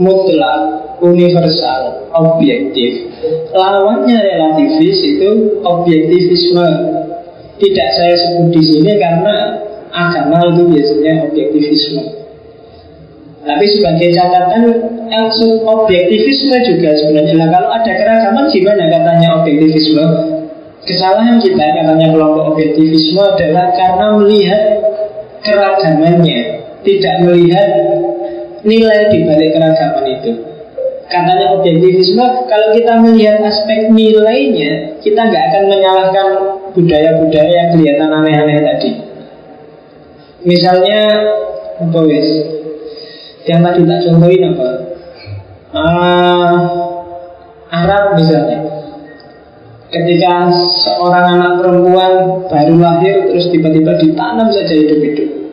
mutlak, universal, objektif. Lawannya relativis itu objektivisme. Tidak saya sebut di sini karena agama itu biasanya objektivisme. Tapi sebagai catatan maksud objektivisme juga sebenarnya lah kalau ada keragaman gimana katanya objektivisme Kesalahan kita katanya kelompok objektivisme adalah karena melihat keragamannya, tidak melihat nilai di balik keragaman itu. Katanya objektivisme, kalau kita melihat aspek nilainya, kita nggak akan menyalahkan budaya-budaya yang kelihatan aneh-aneh tadi. Misalnya, apa? Yang tadi tak contohin apa? Uh, Arab misalnya. Ketika seorang anak perempuan baru lahir terus tiba-tiba ditanam saja hidup-hidup.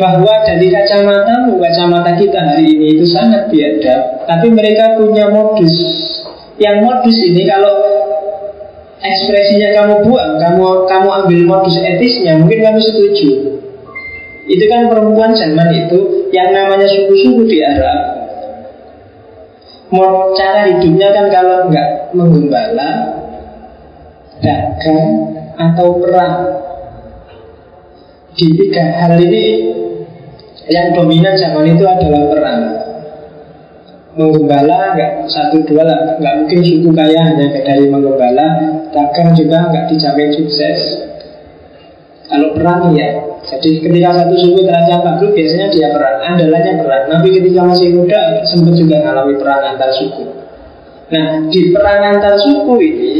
Bahwa dari kacamata kacamata kita hari ini itu sangat biadab. Tapi mereka punya modus. Yang modus ini kalau ekspresinya kamu buang kamu kamu ambil modus etisnya mungkin kamu setuju itu kan perempuan zaman itu yang namanya suku-suku di Arab mau cara hidupnya kan kalau nggak menggembala, dagang atau perang. Di tiga hal ini yang dominan zaman itu adalah perang. Menggembala nggak satu dua lah, nggak mungkin suku kaya hanya dari menggembala. Dagang juga nggak dijamin sukses. Kalau perang ya, jadi ketika satu suku terancam bangkrut biasanya dia perang, andalannya perang. Nabi ketika masih muda sempat juga mengalami perang antar suku. Nah di perang antar suku ini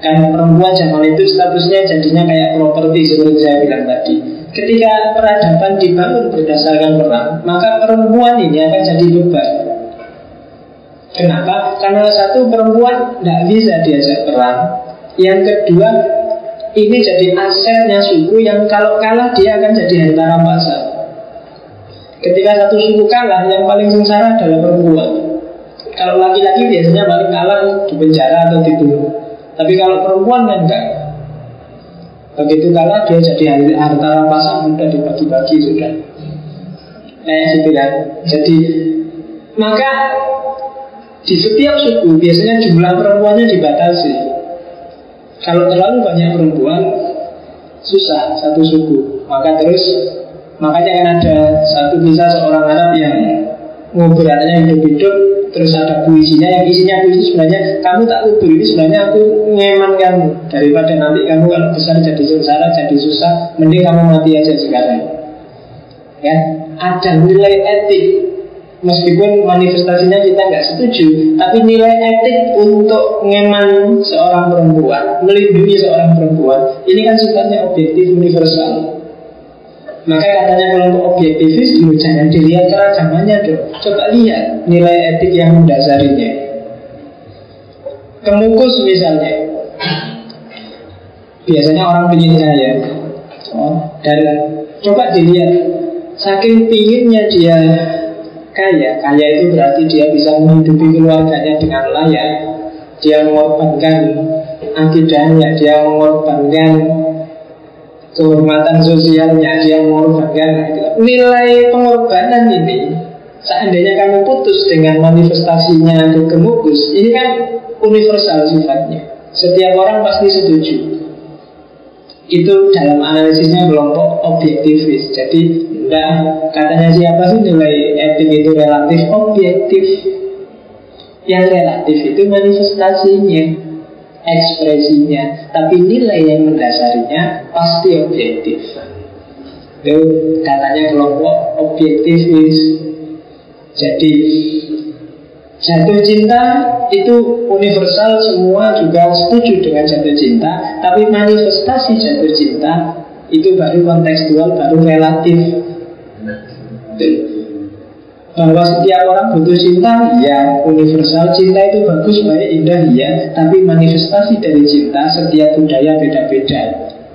kan perempuan zaman itu statusnya jadinya kayak properti seperti saya bilang tadi. Ketika peradaban dibangun berdasarkan perang, maka perempuan ini akan jadi beban. Kenapa? Karena satu perempuan tidak bisa diajak perang. Yang kedua, ini jadi asetnya suku yang kalau kalah dia akan jadi harta rampasan. Ketika satu suku kalah, yang paling sengsara adalah perempuan. Kalau laki-laki biasanya paling kalah di penjara atau dibunuh. Tapi kalau perempuan kan enggak. Begitu kalah dia jadi harta rampasan mudah dibagi-bagi sudah. Kayak gitu. Jadi maka di setiap suku biasanya jumlah perempuannya dibatasi. Kalau terlalu banyak perempuan susah satu suku. Maka terus makanya kan ada satu kisah seorang Arab yang ngobrolnya hidup-hidup terus ada puisinya yang isinya puisi sebenarnya kamu tak kubur ini sebenarnya aku ngeman kamu. Daripada nanti kamu kalau besar jadi sengsara jadi susah mending kamu mati aja sekarang. Ya ada nilai etik Meskipun manifestasinya kita nggak setuju, tapi nilai etik untuk ngeman seorang perempuan, melindungi seorang perempuan, ini kan sifatnya objektif universal. Maka katanya kelompok objektivis dulu jangan dilihat keragamannya dong. Coba lihat nilai etik yang mendasarinya. Kemukus misalnya, biasanya orang ingin kaya, oh, dan coba dilihat saking pinginnya dia kaya. Kaya itu berarti dia bisa menghidupi keluarganya dengan layak. Dia mengorbankan akidahnya Dia mengorbankan kehormatan sosialnya Dia mengorbankan Nilai pengorbanan ini. Seandainya kamu putus dengan manifestasinya ke kemukus Ini kan universal sifatnya. Setiap orang pasti setuju. Itu dalam analisisnya kelompok objektivis. Jadi Nah, katanya siapa sih nilai etik itu relatif? Objektif. Yang relatif itu manifestasinya Ekspresinya. Tapi nilai yang mendasarinya pasti objektif. Itu katanya kelompok objektivis Jadi Jatuh cinta itu universal semua juga setuju dengan jatuh cinta. Tapi manifestasi jatuh cinta itu baru kontekstual, baru relatif bahwa setiap orang butuh cinta, ya universal cinta itu bagus, baik, indah, ya. Tapi manifestasi dari cinta setiap budaya beda-beda.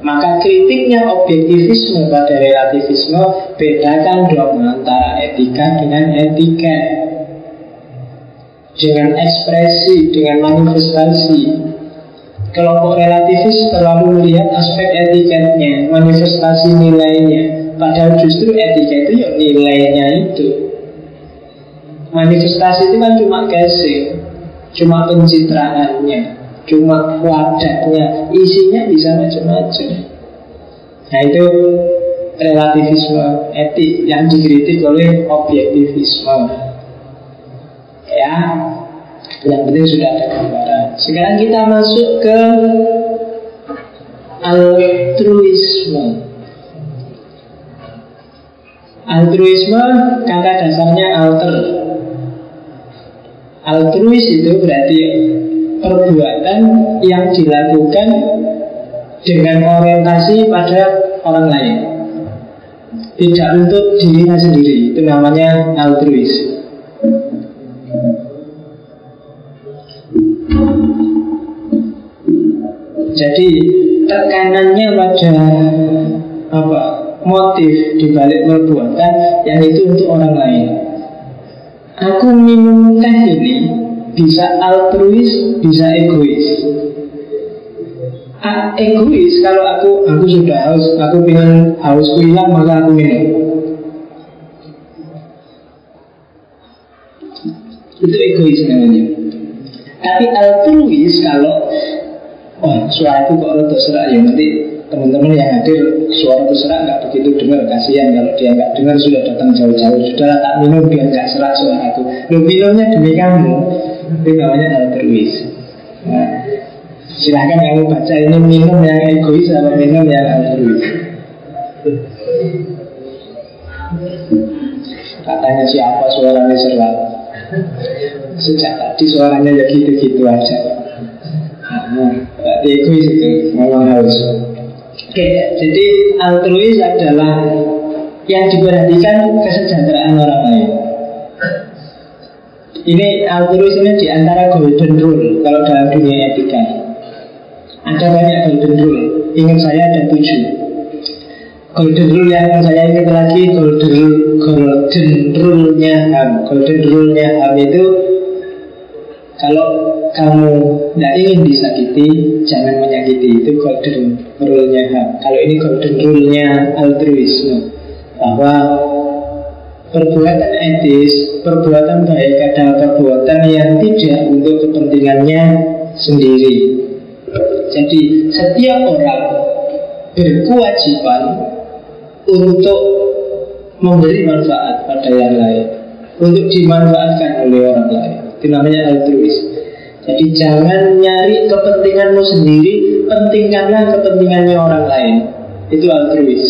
Maka kritiknya objektivisme pada relativisme bedakan dong antara etika dengan etika dengan ekspresi, dengan manifestasi. Kelompok relativis terlalu melihat aspek etiketnya, manifestasi nilainya, Padahal justru etika itu ya nilainya itu. Manifestasi itu kan cuma casing Cuma pencitraannya Cuma wadahnya. Isinya bisa macam-macam. Nah itu relativisme etik yang dikritik oleh objektivisme. Ya Yang penting sudah ada gambaran. Sekarang kita masuk ke altruisme Altruisme kata dasarnya alter. Altruis itu berarti perbuatan yang dilakukan dengan orientasi pada orang lain. Tidak untuk dirinya sendiri Itu namanya altruis. Jadi tekanannya pada apa motif dibalik perbuatan yang itu untuk orang lain. Aku minum teh ini bisa altruis, bisa egois. A egois kalau aku aku sudah haus, aku ingin hausku hilang maka aku minum. Itu egois namanya. Tapi altruis kalau Wah, suara itu kok rada serak ya nanti teman-teman yang hadir suara serak nggak begitu dengar kasihan kalau dia nggak dengar sudah datang jauh-jauh. Sudah tak minum biar nggak serak suara itu lo minumnya demi kamu. Itu namanya altruis nah, silahkan kamu baca ini minum yang egois atau minum yang altruis katanya siapa suaranya serak. Sejak tadi suaranya ya gitu-gitu aja. Nah, egois itu memang harus Oke, jadi altruis adalah yang diperhatikan kesejahteraan orang lain. Ini altruis ini di antara golden rule kalau dalam dunia etika. Ada banyak golden rule. Ingat saya ada tujuh. Golden rule yang saya ingat lagi golden golden rule-nya HAM. Golden rule-nya HAM itu kalau kamu tidak ingin disakiti, jangan menyakiti. Itu golden rule-nya. Kalau ini golden rule-nya altruisme. Bahwa perbuatan etis, perbuatan baik adalah perbuatan yang tidak untuk kepentingannya sendiri. Jadi setiap orang berkewajiban untuk memberi manfaat pada yang lain, untuk dimanfaatkan oleh orang lain. Itu namanya altruis. Jadi jangan nyari kepentinganmu sendiri, pentingkanlah kepentingannya orang lain. Itu altruis.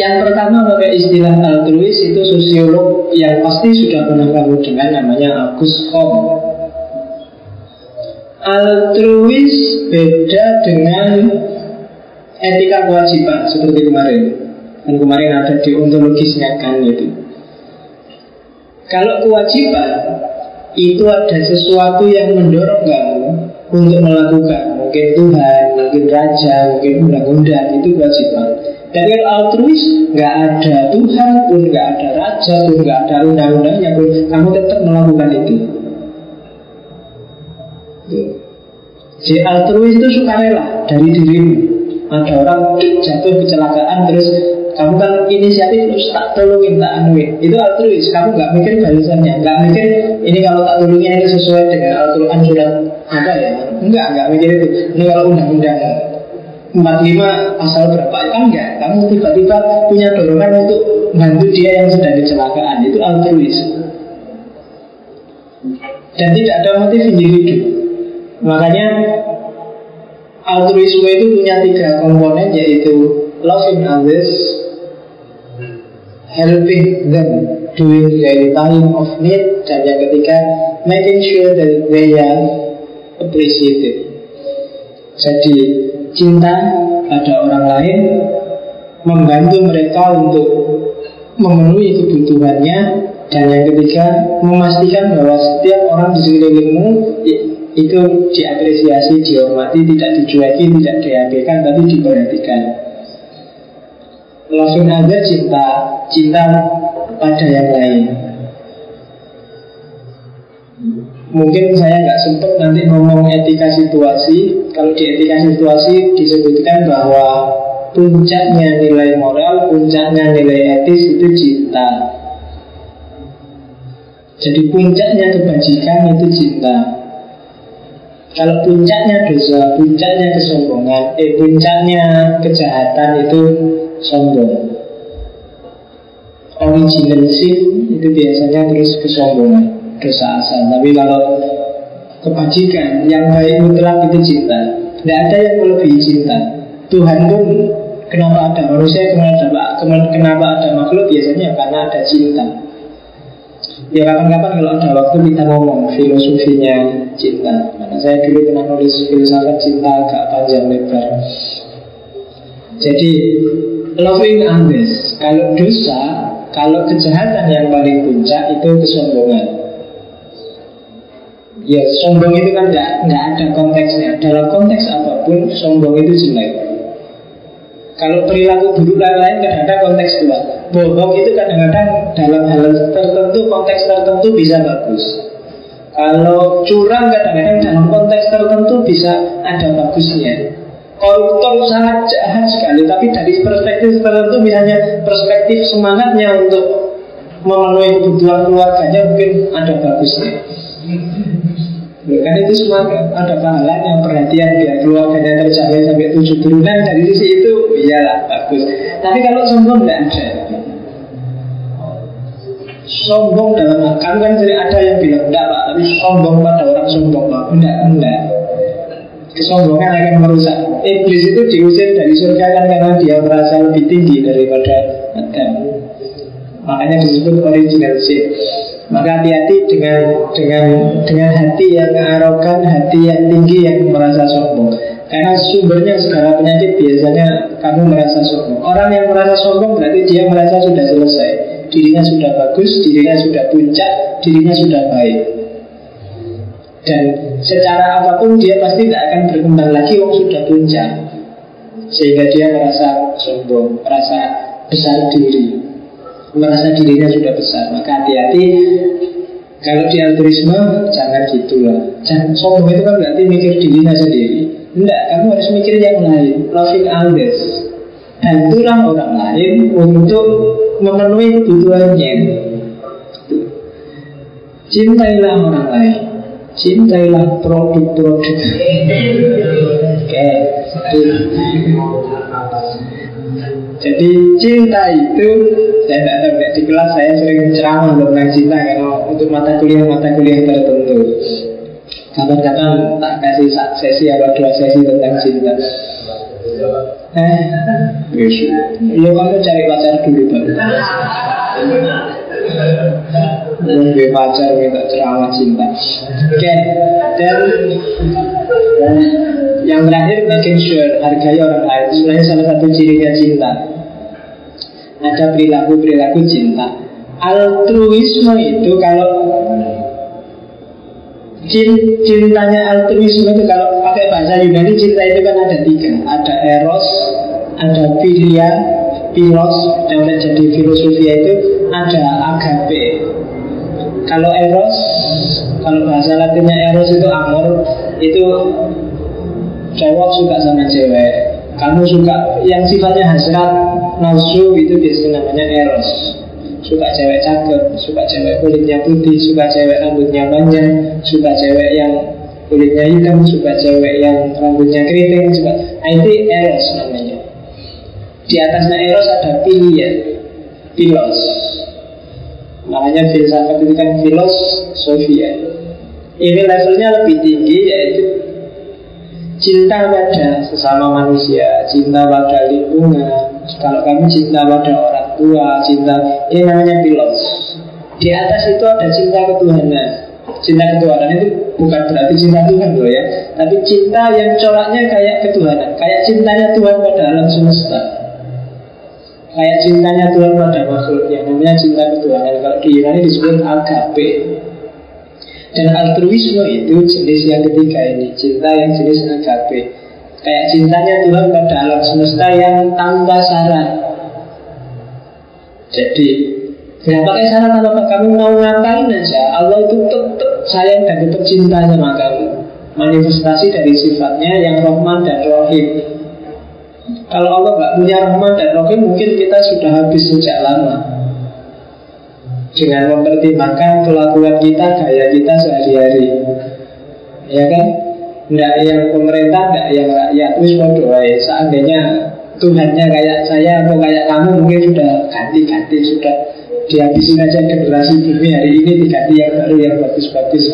Yang pertama pakai istilah altruis itu sosiolog yang pasti sudah pernah kamu dengar namanya Agus Kom. Altruis beda dengan etika kewajiban seperti kemarin. Dan kemarin ada deontologisnya kan itu. Kalau kewajiban Itu ada sesuatu yang mendorong kamu Untuk melakukan. Mungkin Tuhan, mungkin Raja, mungkin undang-undang Itu kewajiban. Dan kalau altruis nggak ada Tuhan pun, nggak ada Raja pun, nggak ada undang-undangnya pun Kamu tetap melakukan itu. Jadi altruis itu sukarela dari dirimu. Ada orang jatuh kecelakaan terus kamu kan inisiatif terus tak tolongin, tak anuin. Itu altruis, kamu nggak mikir balasannya. Nggak mikir ini kalau tak tolongin ini sesuai dengan Al-Quran sudah ada ya? Enggak, nggak mikir itu. Ini kalau undang-undang 45 pasal berapa? Kan enggak. Kamu tiba-tiba punya dorongan untuk bantu dia yang sedang kecelakaan. Itu altruis Dan tidak ada motif sendiri hidup Makanya altruisme itu punya tiga komponen yaitu loving others, helping them during their time of need, dan yang ketiga making sure that they are appreciated. Jadi cinta pada orang lain membantu mereka untuk memenuhi kebutuhannya dan yang ketiga memastikan bahwa setiap orang di sekelilingmu itu diapresiasi, dihormati, tidak dicueki, tidak diabaikan, tapi diperhatikan. Loving aja cinta Cinta pada yang lain. Mungkin saya nggak sempat nanti ngomong etika situasi. Kalau di etika situasi disebutkan bahwa Puncaknya nilai moral, puncaknya nilai etis itu cinta. Jadi puncaknya kebajikan itu cinta. Kalau puncaknya dosa, puncaknya kesombongan, eh puncaknya kejahatan itu sombong Original sin itu biasanya terus kesombongan Dosa asal. Tapi kalau kebajikan Yang baik mutlak itu cinta. Tidak ada yang melebihi cinta. Tuhan pun Kenapa ada? Manusia, kenapa ada, kenapa ada makhluk? Biasanya karena ada cinta. Ya kapan-kapan kalau ada waktu kita ngomong filosofinya cinta. Karena saya dulu pernah nulis filsafat cinta agak panjang lebar. Jadi loving others. Kalau dosa, kalau kejahatan yang paling puncak itu kesombongan. Ya, sombong itu kan tidak ada konteksnya. Dalam konteks apa pun, sombong itu jelek. Kalau perilaku buruk lain-lain kadang-kadang konteks dua. Bohong itu kadang-kadang dalam hal tertentu, konteks tertentu bisa bagus. Kalau curang kadang-kadang dalam konteks tertentu bisa ada bagusnya. Koruptor sangat jahat sekali tapi dari perspektif tertentu misalnya perspektif semangatnya untuk memenuhi kebutuhan keluarganya mungkin ada bagusnya. Kan itu semua ada pahalanya perhatian biar keluarganya tercapai sampai tujuh turunan dari sisi itu iyalah bagus. Tapi kalau sombong tidak ada. Sombong dalam kamu kan sering ada yang bilang enggak pak tapi sombong pada orang sombong pak. Enggak enggak kesombongan akan merusak. Iblis itu diusir dari surga kan karena dia merasa lebih tinggi daripada Adam. Makanya disebut original sin maka hati-hati dengan dengan dengan hati yang arogan hati yang tinggi yang merasa sombong. Karena sumbernya segala penyakit biasanya kamu merasa sombong. Orang yang merasa sombong berarti dia merasa sudah selesai. Dirinya sudah bagus dirinya sudah puncak dirinya sudah baik dan secara apa pun dia pasti tidak akan berkembang lagi Wong sudah puncak. Sehingga dia merasa sombong Merasa besar diri. Merasa dirinya sudah besar. Maka hati-hati Kalau di altruisme jangan gitu lah. Jangan sombong itu kan berarti mikir dirinya sendiri. Tidak, kamu harus mikir yang lain. Loving others. Bantulah orang lain untuk memenuhi kebutuhannya Cintailah orang lain Cintailah produk-produk Oke Jadi cinta itu Saya tidak tahu di kelas saya sering ceramah tentang cinta Karena untuk mata kuliah-mata kuliah tertentu. Kapan-kapan tak kasih sesi atau dua sesi tentang cinta. Eh, yes. Ya kamu cari pacar dulu baru Mungkin pacar ceramah cinta Oke Dan Yang terakhir making sure Hargai orang lain. Sebenarnya salah satu cirinya cinta Ada perilaku-perilaku cinta Altruisme itu kalau Cintanya altruisme itu kalau pakai bahasa Yunani cinta itu kan ada tiga. Ada eros, ada philia, philos yang jadi filosofi itu ada agape kalau eros, kalau bahasa latinnya eros itu amor, itu cowok suka sama cewek. Kamu suka yang sifatnya hasrat, nafsu itu biasanya namanya eros. Suka cewek cakep, suka cewek kulitnya putih, suka cewek rambutnya panjang, suka cewek yang kulitnya hitam, suka cewek yang rambutnya keriting, suka nah, itu eros namanya. Di atasnya eros ada pilihan, pilos. Makanya filsafat itu kan filosofi ya. Ini levelnya lebih tinggi yaitu cinta pada sesama manusia, cinta pada lingkungan. Kalau kami cinta pada orang tua, cinta ini namanya filos. Di atas itu ada cinta ketuhanan. Cinta ketuhanan itu bukan berarti cinta Tuhan loh ya, tapi cinta yang coraknya kayak ketuhanan, kayak cintanya Tuhan pada alam semesta. Kayak cintanya Tuhan pada makhluknya Namanya cinta ketuhanan Kalau di Yunani disebut agape. Dan altruisme itu jenis yang ketiga ini Cinta yang jenis agape. Kayak cintanya Tuhan pada alam semesta yang tanpa syarat. Jadi Tidak pakai syarat apa Kamu mau ngapain aja Allah itu tetap sayang dan tetap cinta sama kamu. Manifestasi dari sifatnya yang Rahman dan Rahim kalau Allah nggak punya rahmat dan rohim mungkin kita sudah habis sejak lama. Dengan mempertimbangkan kelakuan kita, gaya kita sehari-hari. Ya kan? Tidak yang pemerintah, tidak yang rakyat. Mau doain. Seandainya Tuhannya kayak saya atau kayak kamu mungkin sudah ganti-ganti, sudah dihabisin aja generasi bumi hari ini diganti yang baru yang bagus-bagus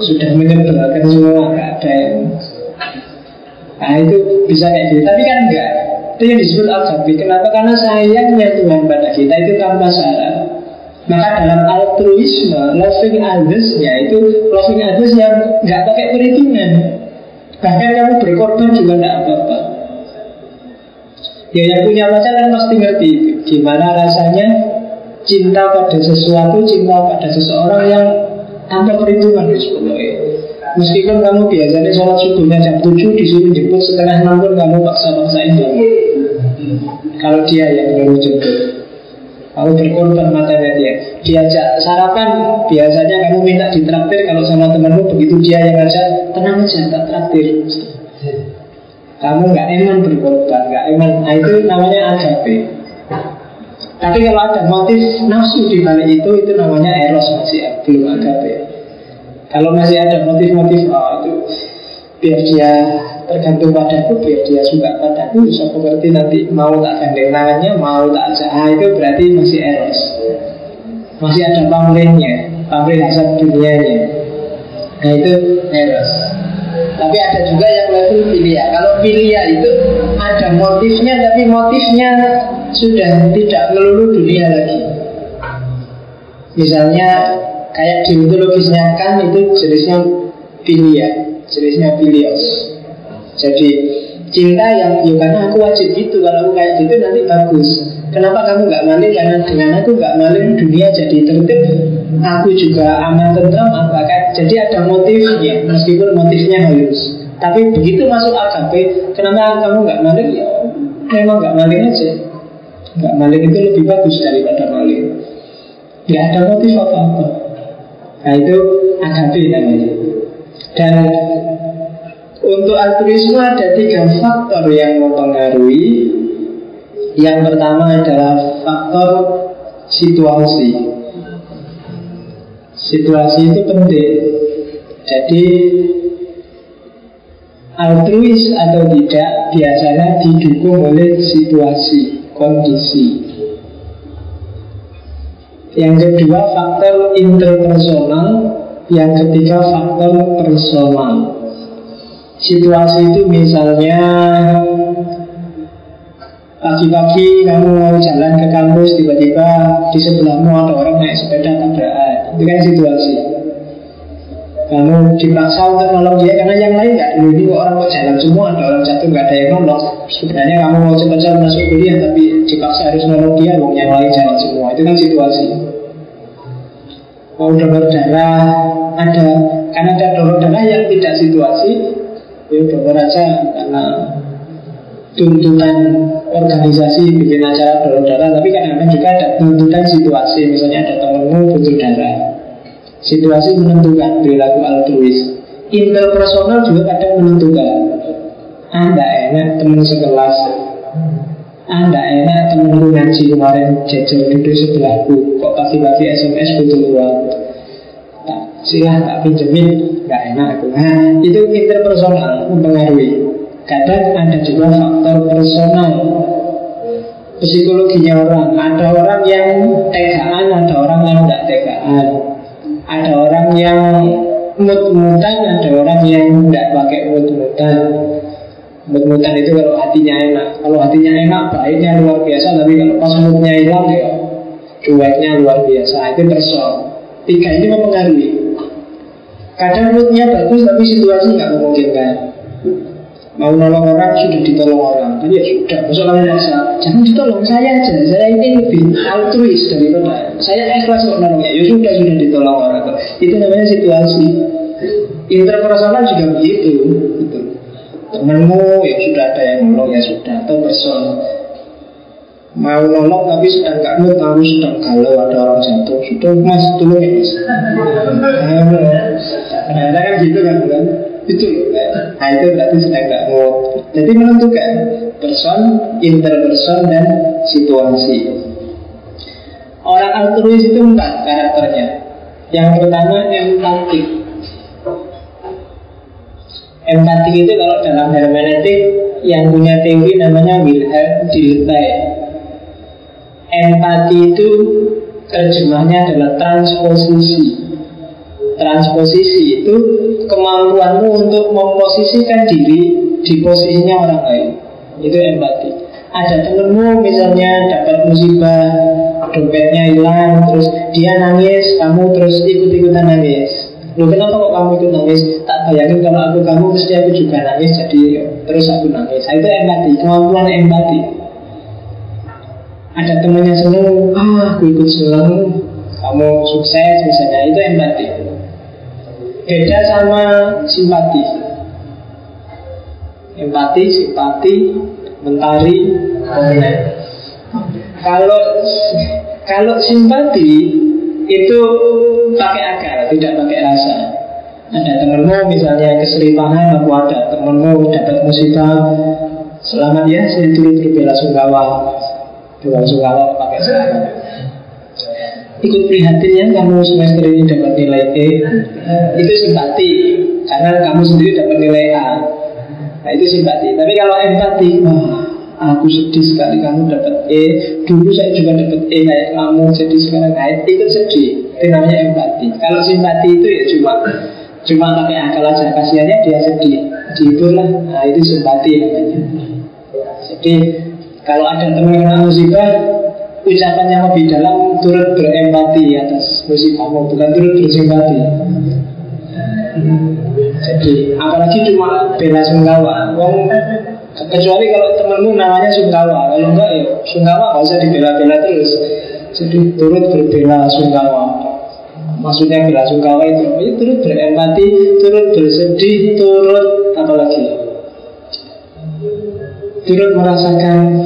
sudah menyebarkan semua nggak ada yang Nah itu bisa kayak gitu. Tapi kan enggak. Itu yang disebut al-jabi Kenapa? Karena sayangnya Tuhan pada kita itu tanpa syarat. Maka dalam altruisme Loving others-nya itu Loving others yang nggak pakai perhitungan. Bahkan kamu berkorban juga enggak apa-apa. Ya yang punya pacar kan pasti ngerti Gimana rasanya Cinta pada sesuatu Cinta pada seseorang yang Tanpa perhitungan Bismillah Meskipun kamu biasanya sholat subuhnya jam 7 Disuruh jemput setengah 6 pun kamu paksa-paksain bangun Kalau dia yang nyuruh jemput Kamu berkorban matanya dia Diajak sarapan Biasanya kamu minta ditraktir Kalau sama temanmu begitu dia yang ngajak Tenang aja tak traktir Kamu nggak eman berkorban, nggak eman. Nah itu namanya agape. Tapi kalau ada motif nafsu di balik itu, itu namanya eros masih belum agape. Kalau masih ada motif-motif, oh itu biar dia tergantung padaku, biar dia suka padaku, bisa mengerti nanti mau tak gandeng tangannya, mau tak ajak, ah itu berarti masih eros. Masih ada pamrihnya, pamrih hasad dunianya. Nah itu eros. Tapi ada juga yang level filia. Kalau filia itu ada motifnya, tapi motifnya sudah tidak melulu dunia lagi. Misalnya kayak di mitologisnya kan itu jenisnya filia, jenisnya filios. Jadi cinta yang ya karena aku wajib gitu kalau aku kayak gitu nanti bagus. Kenapa kamu nggak maling? Karena dengan aku nggak maling dunia jadi tertib. Aku juga aman tentram, aku akan jadi ada motifnya meskipun motifnya halus. Tapi begitu masuk AKP, kenapa kamu nggak maling? Ya memang nggak maling aja. Nggak maling itu lebih bagus daripada maling. Nggak ada motif apa-apa. Nah itu AKP namanya. Dan untuk altruisme ada tiga faktor yang mempengaruhi. Yang pertama adalah faktor situasi. Situasi itu penting. Jadi altruis atau tidak biasanya didukung oleh situasi, kondisi. Yang kedua faktor interpersonal, yang ketiga faktor personal. Situasi itu misalnya Pagi-pagi kamu mau jalan ke kampus Tiba-tiba di sebelahmu ada orang naik sepeda tabrakan. Itu kan situasi Kamu dipaksa untuk nolong dia Karena yang lain nggak dulu. Ini orang kok jalan semua Ada orang jatuh nggak ada yang nolong Sebenarnya kamu mau cepat-cepat masuk kuliah Tapi dipaksa harus nolong dia Wong yang lain jalan semua. Itu kan situasi. Mau donor darah Ada. Karena ada donor darah yang tidak situasi ya donor aja karena tuntutan organisasi bikin acara donor darah. Tapi kadang-kadang juga ada tuntutan situasi misalnya ada temenmu butuh darah situasi menentukan perilaku altruis interpersonal juga kadang menentukan anda enak teman sekelas anda enak temenku ngaji kemarin jajar duduk sebelahku kok pagi-pagi SMS butuh uang tak silah tak pinjemin nggak enak aku. Nah, itu interpersonal mempengaruhi. Kadang ada juga faktor personal psikologinya orang. Ada orang yang tegaan, ada orang yang tidak tegaan. Ada orang yang mut-mutan, ada orang yang tidak pakai mut-mutan. Mut-mutan itu kalau hatinya enak. Kalau hatinya enak, baiknya luar biasa. Tapi kalau pas moodnya hilang ya cueknya luar biasa. Itu person. Tiga ini mempengaruhi. Kadang moodnya bagus tapi situasi nggak memungkinkan. Mau nolong orang sudah ditolong orang, tapi ya sudah. Masuk kamu maksa, jangan ditolong saya aja. Saya ini lebih altruis daripada saya ikhlas kok nolongnya. Ya sudah sudah ditolong orang. Itu namanya situasi. Interpersonal juga begitu. Gitu. Temenmu ya sudah ada yang nolong ya sudah atau person mau nolong tapi sedang gak mood tahu sedang galau ada orang jatuh sudah mas tolong ya mas nah, kan gitu kan kan itu. Nah itu berarti sedang gak mood jadi menentukan person interperson dan situasi. Orang altruis itu empat karakternya. Yang pertama empatik. Empatik itu kalau dalam hermeneutik yang punya teori namanya Wilhelm Dilthey. Empati itu terjemahnya adalah transposisi. Transposisi itu kemampuanmu untuk memposisikan diri di posisinya orang lain. Itu empati. Ada temenmu misalnya dapat musibah, dompetnya hilang, terus dia nangis, kamu terus ikut-ikutan nangis. Loh kenapa kok kamu ikut nangis? Tak bayangin kalau aku kamu pasti aku juga nangis, jadi terus aku nangis. Nah, itu empati, kemampuan empati ada temannya seneng ah aku ikut seneng kamu sukses misalnya itu empati beda sama simpati. Empati simpati mentari kalau kalau simpati itu pakai akal tidak pakai rasa. Ada temenmu misalnya kesulitan aku ada. Temenmu dapat musibah Selamat ya, saya turut berbela sungkawa. Bela sungkawa pakai selamat Ikut prihatin ya kamu semester ini dapat nilai E Itu simpati Karena kamu sendiri dapat nilai A. Nah itu simpati. Tapi kalau empati Wah aku sedih sekali kamu dapat E. Dulu saya juga dapat E kayak kamu Jadi sekarang naik Itu sedih. Itu namanya empati Kalau simpati itu ya cuma Cuma pakai akal aja. Kasihannya dia sedih. Dihiburlah Nah itu simpati namanya. Jadi kalau ada teman kena musibah Ucapan yang lebih dalam Turut berempati atas musibahmu Bukan turut bersimpati. Jadi apalagi cuma bela sungkawa. Wong Kecuali kalau temenmu namanya Sungkawa. Kalau enggak ya Sungkawa nggak usah dibela-bela terus. Jadi turut berbela Sungkawa. Maksudnya bela Sungkawa itu ya, Turut berempati Turut bersedih Turut apalagi Turut merasakan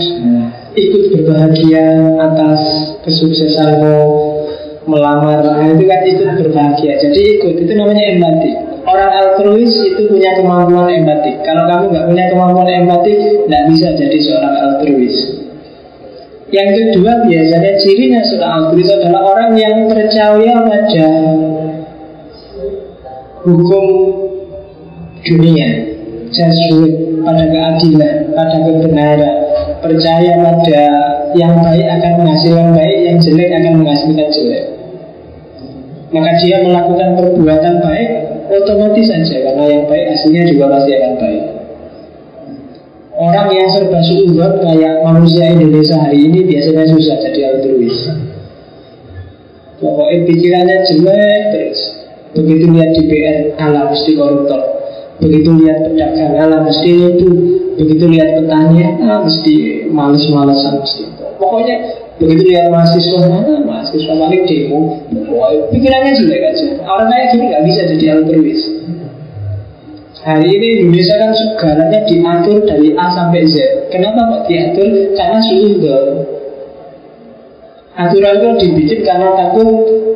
Ikut berbahagia atas kesuksesanmu Melamar. Nah, Itu kan ikut berbahagia. Jadi ikut, itu namanya empati. Orang altruis itu punya kemampuan empati. Kalau kamu nggak punya kemampuan empati, nggak bisa jadi seorang altruis. Yang kedua biasanya cirinya seorang altruis adalah orang yang percaya pada hukum dunia, just pada keadilan, pada kebenaran, percaya pada yang baik akan menghasilkan baik, yang jelek akan menghasilkan jelek. Maka dia melakukan perbuatan baik otomatis saja karena yang baik hasilnya juga pasti akan baik. Orang yang serba suudon kayak manusia Indonesia hari ini biasanya susah jadi altruis. Pokoknya pikirannya jelek terus. Begitu lihat DPR, ala mesti koruptor. Begitu lihat pedagang, ala mesti itu. Begitu lihat petani, ala mesti males-malesan mesti. Pokoknya begitu lihat mahasiswa, mana mahasiswa paling demo. Pokoknya pikirannya jelek aja. Orang kayak gini nggak bisa jadi altruis. Hari ini Indonesia kan segalanya diatur dari A sampai Z. Kenapa kok diatur? Karena suudon. Aturan itu dibikin karena takut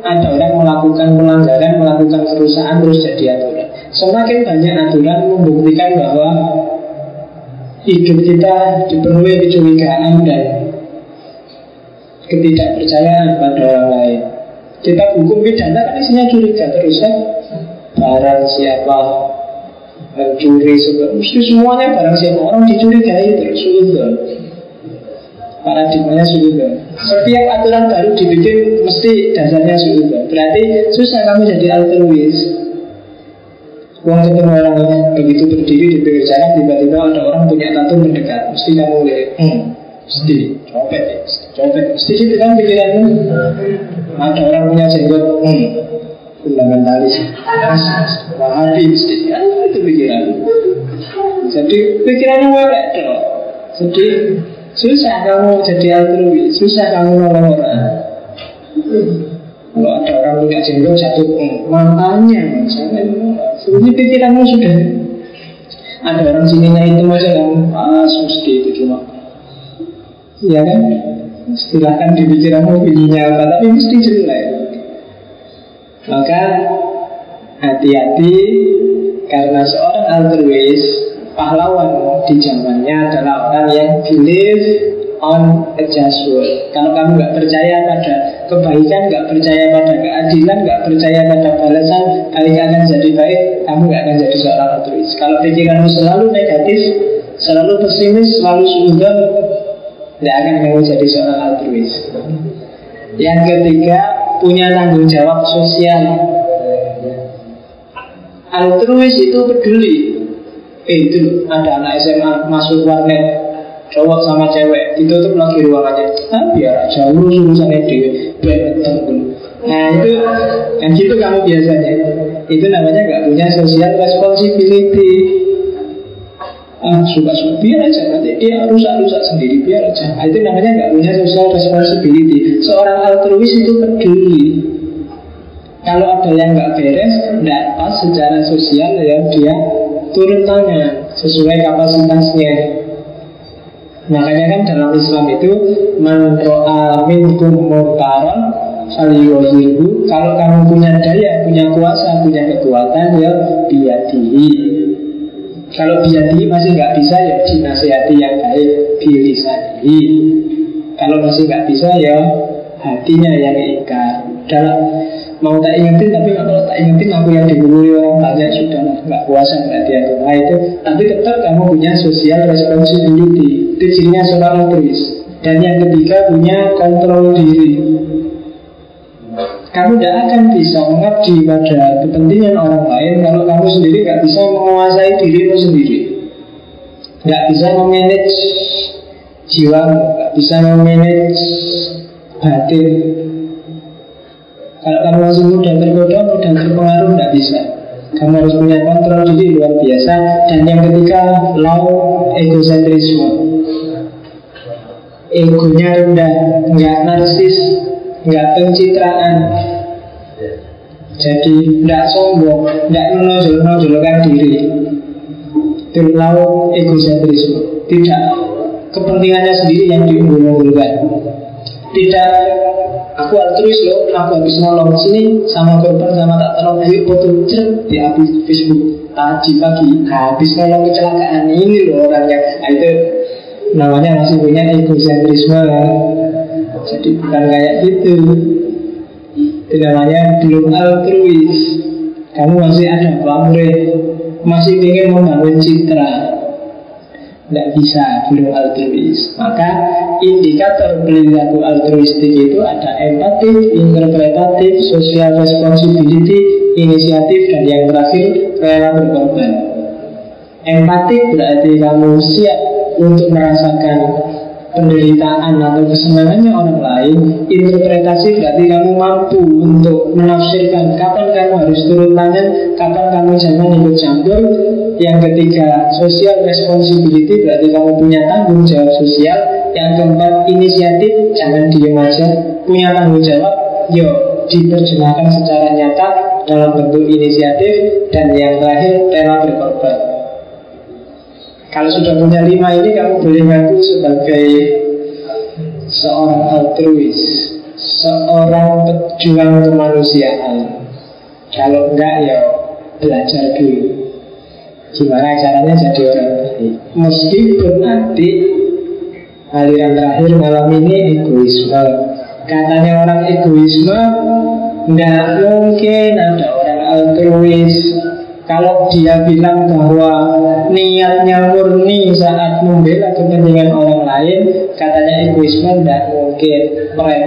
ada orang melakukan pelanggaran, melakukan kerusakan terus jadi aturan. Semakin banyak aturan membuktikan bahwa hidup kita dipenuhi kecurigaan dan ketidakpercayaan pada orang lain. Kita hukum pidana kan isinya curiga terus kan? Barang siapa mencuri mesti semuanya barang siapa. Orang dicurigai terus sudah paradigmanya sudah setiap aturan baru dibikin mesti dasarnya sudah berarti susah kamu jadi altruis Uang ketemu orang begitu berdiri di pinggir jalan tiba-tiba ada orang punya tato mendekat. Mesti kamu lihat hmm, mesti. Copet. Copet. Mesti itu kan pikiranmu. Ada orang punya jenggot. Hmm, fundamentalis wahabi mesti. Kan itu pikiran. Jadi pikirannya welek dong jadi susah kamu jadi altruis. Susah kamu nolong orang. Kalau ada orang punya jenggot satu hmm, makanya jangan ini pikiranmu sudah. Ada orang sininya itu aja kamu ah mesti itu cuma ya kan? Silahkan di pikiranmu ininya apa tapi mesti jelek. Maka hati-hati karena seorang altruis pahlawan di zamannya adalah orang yang believe on a word. Kalau kamu nggak percaya pada kebaikan, nggak percaya pada keadilan, nggak percaya pada balasan, kali akan jadi baik, kamu nggak akan jadi seorang altruis. Kalau pikiranmu selalu negatif, selalu pesimis, selalu sudah, tidak akan kamu jadi seorang altruis. Yang ketiga, punya tanggung jawab sosial. Altruis itu peduli. Itu ada anak SMA masuk warnet cowok sama cewek. Ditutup lagi ruangannya ah biar jauh urusannya dewi nah itu kan gitu kamu biasanya. Itu namanya nggak punya social responsibility. Ah suka suka. Biar aja. Nanti dia rusak rusak sendiri. Biar aja. Nah, itu namanya nggak punya social responsibility. Seorang altruis itu peduli. Kalau ada yang nggak beres nggak pas secara sosial ya dia turun tangan sesuai kapasitasnya Makanya kan dalam Islam itu Man ro'a minkum munkaran Faliyuhiru Kalau kamu punya daya, punya kuasa, punya kekuatan Ya biadihi Kalau biadihi masih nggak bisa Ya dinasihati yang baik Bilisanihi Kalau masih nggak bisa ya Hatinya yang ingkar. Dalam mau tak ingetin tapi kalau tak ingetin aku yang dibully orang banyak sudah nggak kuasa berarti aku nah itu tapi tetap kamu punya social responsibility cirinya seorang altruis dan yang ketiga punya kontrol diri kamu tidak akan bisa mengabdi pada kepentingan orang lain kalau kamu sendiri nggak bisa menguasai dirimu sendiri nggak bisa memanage jiwa nggak bisa memanage batin kalau kamu masih muda tergoda, mudah terpengaruh, tidak bisa. Kamu harus punya kontrol diri luar biasa. Dan yang ketiga, low egocentrisme. Egonya rendah, nggak narsis, nggak pencitraan. Jadi tidak sombong, tidak menonjol-nonjolkan diri. Itu low egocentrisme. Tidak kepentingannya sendiri yang diunggul-unggulkan. Tidak aku altruis loh aku habis nolong sini sama korban sama tak tolong ayo foto cek di habis Facebook tadi pagi habis nolong kecelakaan ini loh orangnya nah, itu namanya masih punya egocentrisme jadi bukan kayak gitu. Itu namanya belum altruis. Kamu masih ada pamrih masih ingin membangun citra. Tidak bisa belum altruis. Maka indikator perilaku altruistik itu ada empatik, interpretatif, social responsibility, inisiatif, dan yang terakhir rela berkorban. Empatik berarti kamu siap untuk merasakan penderitaan atau kesenangannya orang lain Interpretasi berarti kamu mampu untuk menafsirkan kapan kamu harus turun tangan Kapan kamu jangan ikut campur. Yang ketiga, social responsibility berarti kamu punya tanggung jawab sosial. Yang keempat, inisiatif, jangan diem aja. Punya tanggung jawab, yuk diterjemahkan secara nyata dalam bentuk inisiatif. Dan yang terakhir, rela berkorban kalau sudah punya lima ini kamu boleh ngaku sebagai seorang altruis, seorang pejuang kemanusiaan. Kalau enggak ya belajar dulu. Gimana caranya jadi orang baik? Meskipun nanti aliran terakhir malam ini egoisme. Katanya orang egoisme, enggak mungkin ada orang altruis kalau dia bilang bahwa niatnya murni saat membela kepentingan orang lain, katanya egoisme tidak mungkin, prank,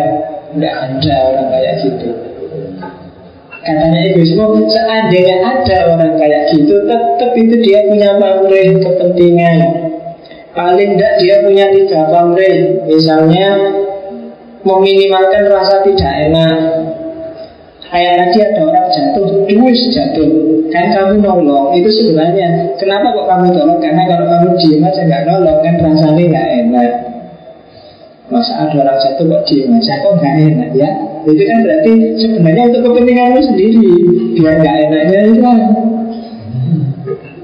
tidak ada orang kayak gitu. Katanya egoisme, seandainya ada orang kayak gitu, tetap itu dia punya pamrih kepentingan. Paling tidak dia punya tiga pamrih, misalnya meminimalkan rasa tidak enak, Kayak tadi ada orang jatuh, duis jatuh Kan kamu nolong, itu sebenarnya Kenapa kok kamu tolong? Karena kalau kamu diem aja nggak nolong Kan rasanya nggak enak Masa ada orang jatuh kok diem aja Kok nggak enak ya? Itu kan berarti sebenarnya untuk kepentinganmu sendiri Biar nggak enaknya itu kan.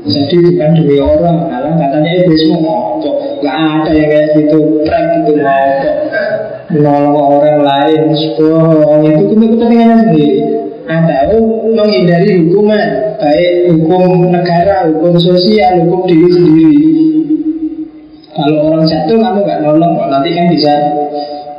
Jadi bukan demi orang Malah katanya egoisme ngokok Gak ada yang kayak gitu Prank gitu ngokok menolong orang lain bohong itu untuk kepentingannya sendiri. Atau menghindari hukuman baik hukum negara, hukum sosial, hukum diri sendiri kalau orang jatuh kamu nggak nolong nanti kan bisa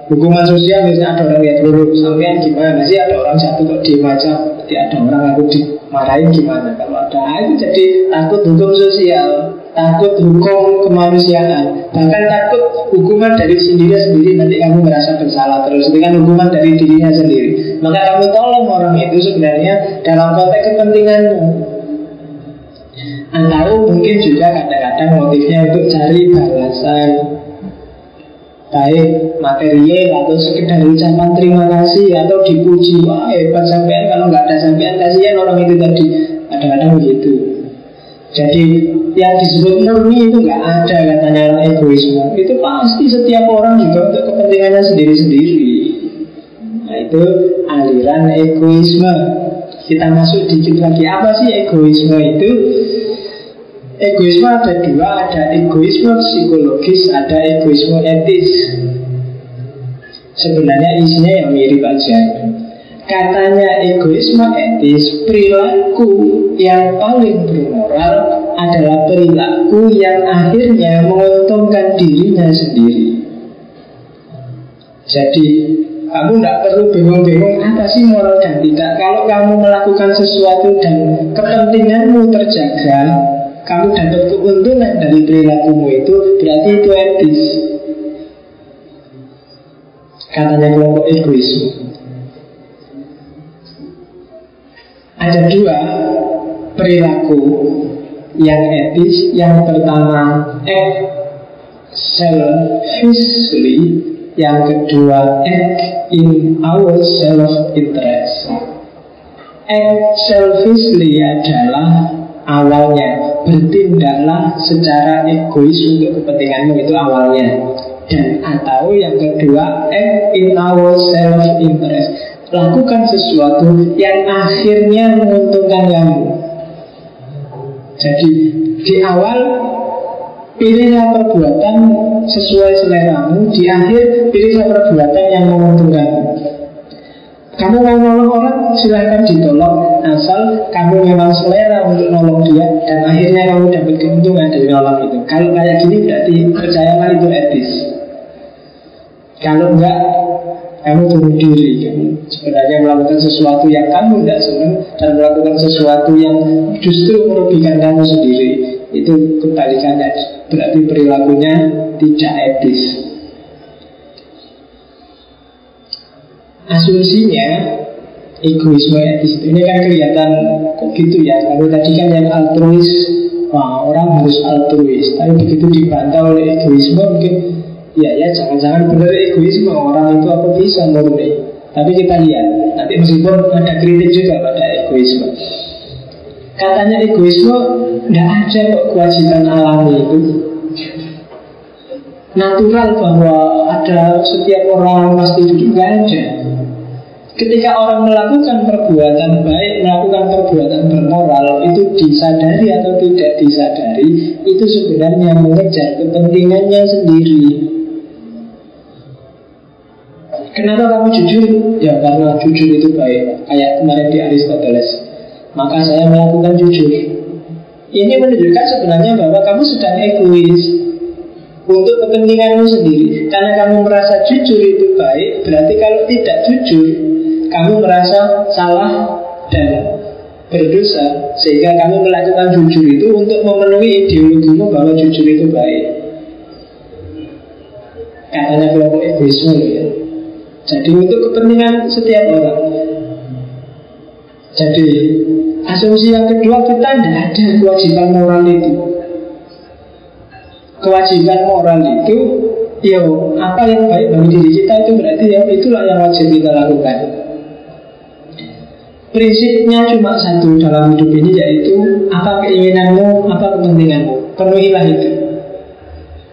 hukuman sosial misalnya ada orang lihat buruk sampean gimana sih? Ada orang jatuh kok diem aja. Berarti ada orang aku dimarahin gimana? Kalau ada ah, itu jadi takut hukum sosial takut hukum kemanusiaan. Bahkan takut hukuman dari sendiri sendiri nanti kamu merasa bersalah terus. Dengan hukuman dari dirinya sendiri. Maka kamu tolong orang itu sebenarnya dalam konteks kepentinganmu atau mungkin juga kadang-kadang motifnya untuk cari balasan baik material atau sekedar ucapan terima kasih atau dipuji wah hebat sampean kalau nggak ada sampean kasihan orang itu tadi kadang-kadang begitu jadi yang disebut murni itu nggak ada katanya orang egoisme. Itu pasti setiap orang juga untuk kepentingannya sendiri-sendiri. Nah itu aliran egoisme. Kita masuk dikit lagi apa sih egoisme itu? Egoisme ada dua, ada egoisme psikologis, ada egoisme etis. Sebenarnya isinya yang mirip aja. Katanya egoisme etis Perilaku yang paling bermoral Adalah perilaku yang akhirnya menguntungkan dirinya sendiri. Jadi kamu tidak perlu bingung-bingung apa sih moral dan tidak? Kalau kamu melakukan sesuatu dan kepentinganmu terjaga Kamu dapat keuntungan dari perilakumu itu Berarti itu etis. Katanya kelompok egois. Ada dua perilaku yang etis. Yang pertama act selfishly. Yang kedua, act in our self-interest. Act selfishly adalah awalnya. Bertindaklah secara egois untuk kepentinganmu itu awalnya. Dan atau yang kedua act in our self interest lakukan sesuatu yang akhirnya menguntungkan kamu. Jadi di awal Pilihlah perbuatan sesuai seleramu. Di akhir pilihlah perbuatan yang menguntungkanmu kamu mau nolong orang, silahkan ditolong. Asal kamu memang selera untuk nolong dia Dan akhirnya kamu dapat keuntungan dari nolong itu. Kalau kayak gini berarti percayalah itu etis. Kalau enggak, kamu bunuh diri. Kamu sebenarnya melakukan sesuatu yang kamu tidak senang Dan melakukan sesuatu yang justru merugikan kamu sendiri Itu kebalikannya. Berarti perilakunya tidak etis. Asumsinya egoisme etis ini kan kelihatan kok gitu ya. Kalau tadi kan yang altruis, wah orang harus altruis. Tapi begitu dibantah oleh egoisme mungkin ya ya jangan-jangan benar egoisme orang itu apa bisa murni. Tapi kita lihat nanti meskipun ada kritik juga pada egoisme. Katanya egoisme tidak ada kok kewajiban alami itu Natural bahwa ada setiap orang pasti itu nggak ada Ketika orang melakukan perbuatan baik, melakukan perbuatan bermoral Itu disadari atau tidak disadari Itu sebenarnya mengejar kepentingannya sendiri. Kenapa kamu jujur? Ya karena jujur itu baik. Kayak kemarin di Aristoteles. Maka saya melakukan jujur. Ini menunjukkan sebenarnya bahwa kamu sedang egois untuk kepentinganmu sendiri. Karena kamu merasa jujur itu baik, berarti kalau tidak jujur, kamu merasa salah dan berdosa sehingga kamu melakukan jujur itu untuk memenuhi ideologimu bahwa jujur itu baik. Katanya kelompok egoisme ya. Jadi untuk kepentingan setiap orang. Jadi Asumsi yang kedua kita tidak ada kewajiban moral itu Kewajiban moral itu Ya apa yang baik bagi diri kita itu berarti ya itulah yang wajib kita lakukan. Prinsipnya cuma satu dalam hidup ini yaitu Apa keinginanmu, apa kepentinganmu. Penuhilah itu.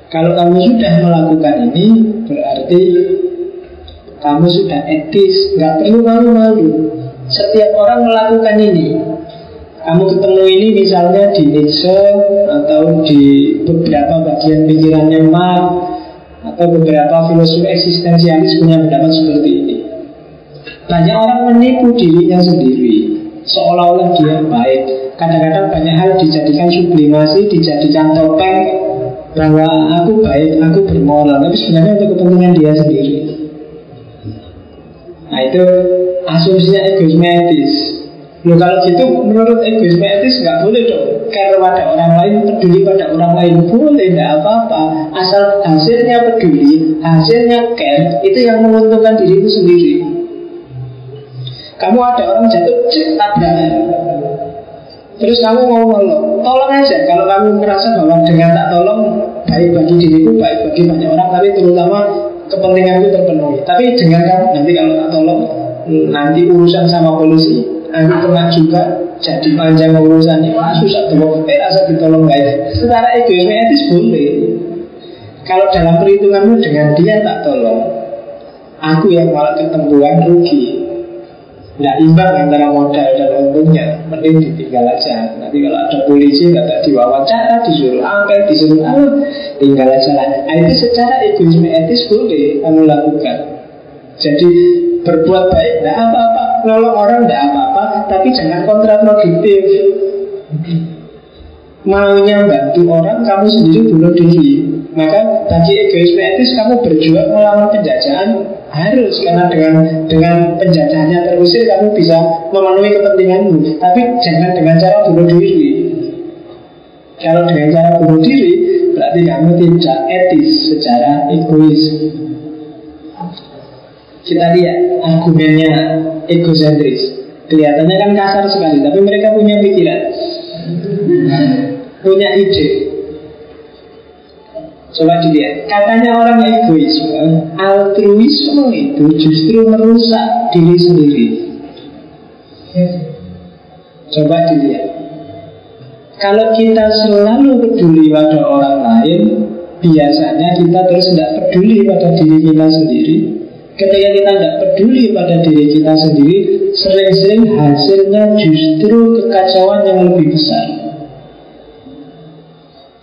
Kalau kamu sudah melakukan ini Berarti Kamu sudah etis Gak perlu malu-malu. Setiap orang melakukan ini kamu ketemu ini misalnya di Nietzsche atau di beberapa bagian pikirannya Marx atau beberapa filosofi eksistensialis punya pendapat seperti ini. Banyak orang menipu dirinya sendiri seolah-olah dia baik. Kadang-kadang banyak hal dijadikan sublimasi, dijadikan topeng bahwa aku baik, aku bermoral, tapi sebenarnya untuk kepentingan dia sendiri. Nah itu asumsinya egoisme. Loh kalau gitu menurut egoisme etis nggak boleh dong. Care pada orang lain, peduli pada orang lain Boleh, nggak apa-apa. Asal hasilnya peduli, hasilnya care Itu yang menguntungkan diri itu sendiri. Kamu ada orang jatuh, cek tabrakan. Terus kamu mau nolong. Tolong aja. Kalau kamu merasa bahwa dengan tak tolong Baik bagi diriku, baik bagi banyak orang Tapi terutama kepentinganku terpenuhi. Tapi dengan kamu nanti kalau tak tolong Nanti urusan sama polisi Aku pernah juga jadi panjang urusannya Wah susah tolong. Eh rasa ditolong guys. Secara egoisme etis boleh. Kalau dalam perhitunganmu dengan dia tak tolong Aku yang malah ketempuan rugi. Tidak imbang antara modal dan untungnya Mending ditinggal aja. Nanti kalau ada polisi nggak tak diwawancara Disuruh apa, disuruh apa Tinggal aja lah. Nah, Itu secara egoisme etis boleh kamu lakukan. Jadi berbuat baik tidak apa-apa, nolong orang tidak apa-apa, tapi jangan kontraproduktif. Maunya bantu orang, kamu sendiri bunuh diri. Maka bagi egoisme etis kamu berjuang melawan penjajahan harus karena dengan dengan penjajahannya terusir kamu bisa memenuhi kepentinganmu. Tapi jangan dengan cara bunuh diri. Kalau dengan cara bunuh diri berarti kamu tidak etis secara egois. Kita lihat argumennya egosentris. Kelihatannya kan kasar sekali, tapi mereka punya pikiran, punya ide. Coba dilihat, katanya orang egoisme, altruisme itu justru merusak diri sendiri. Coba dilihat. Kalau kita selalu peduli pada orang lain, biasanya kita terus tidak peduli pada diri kita sendiri. Ketika kita tidak peduli pada diri kita sendiri Sering-sering hasilnya justru kekacauan yang lebih besar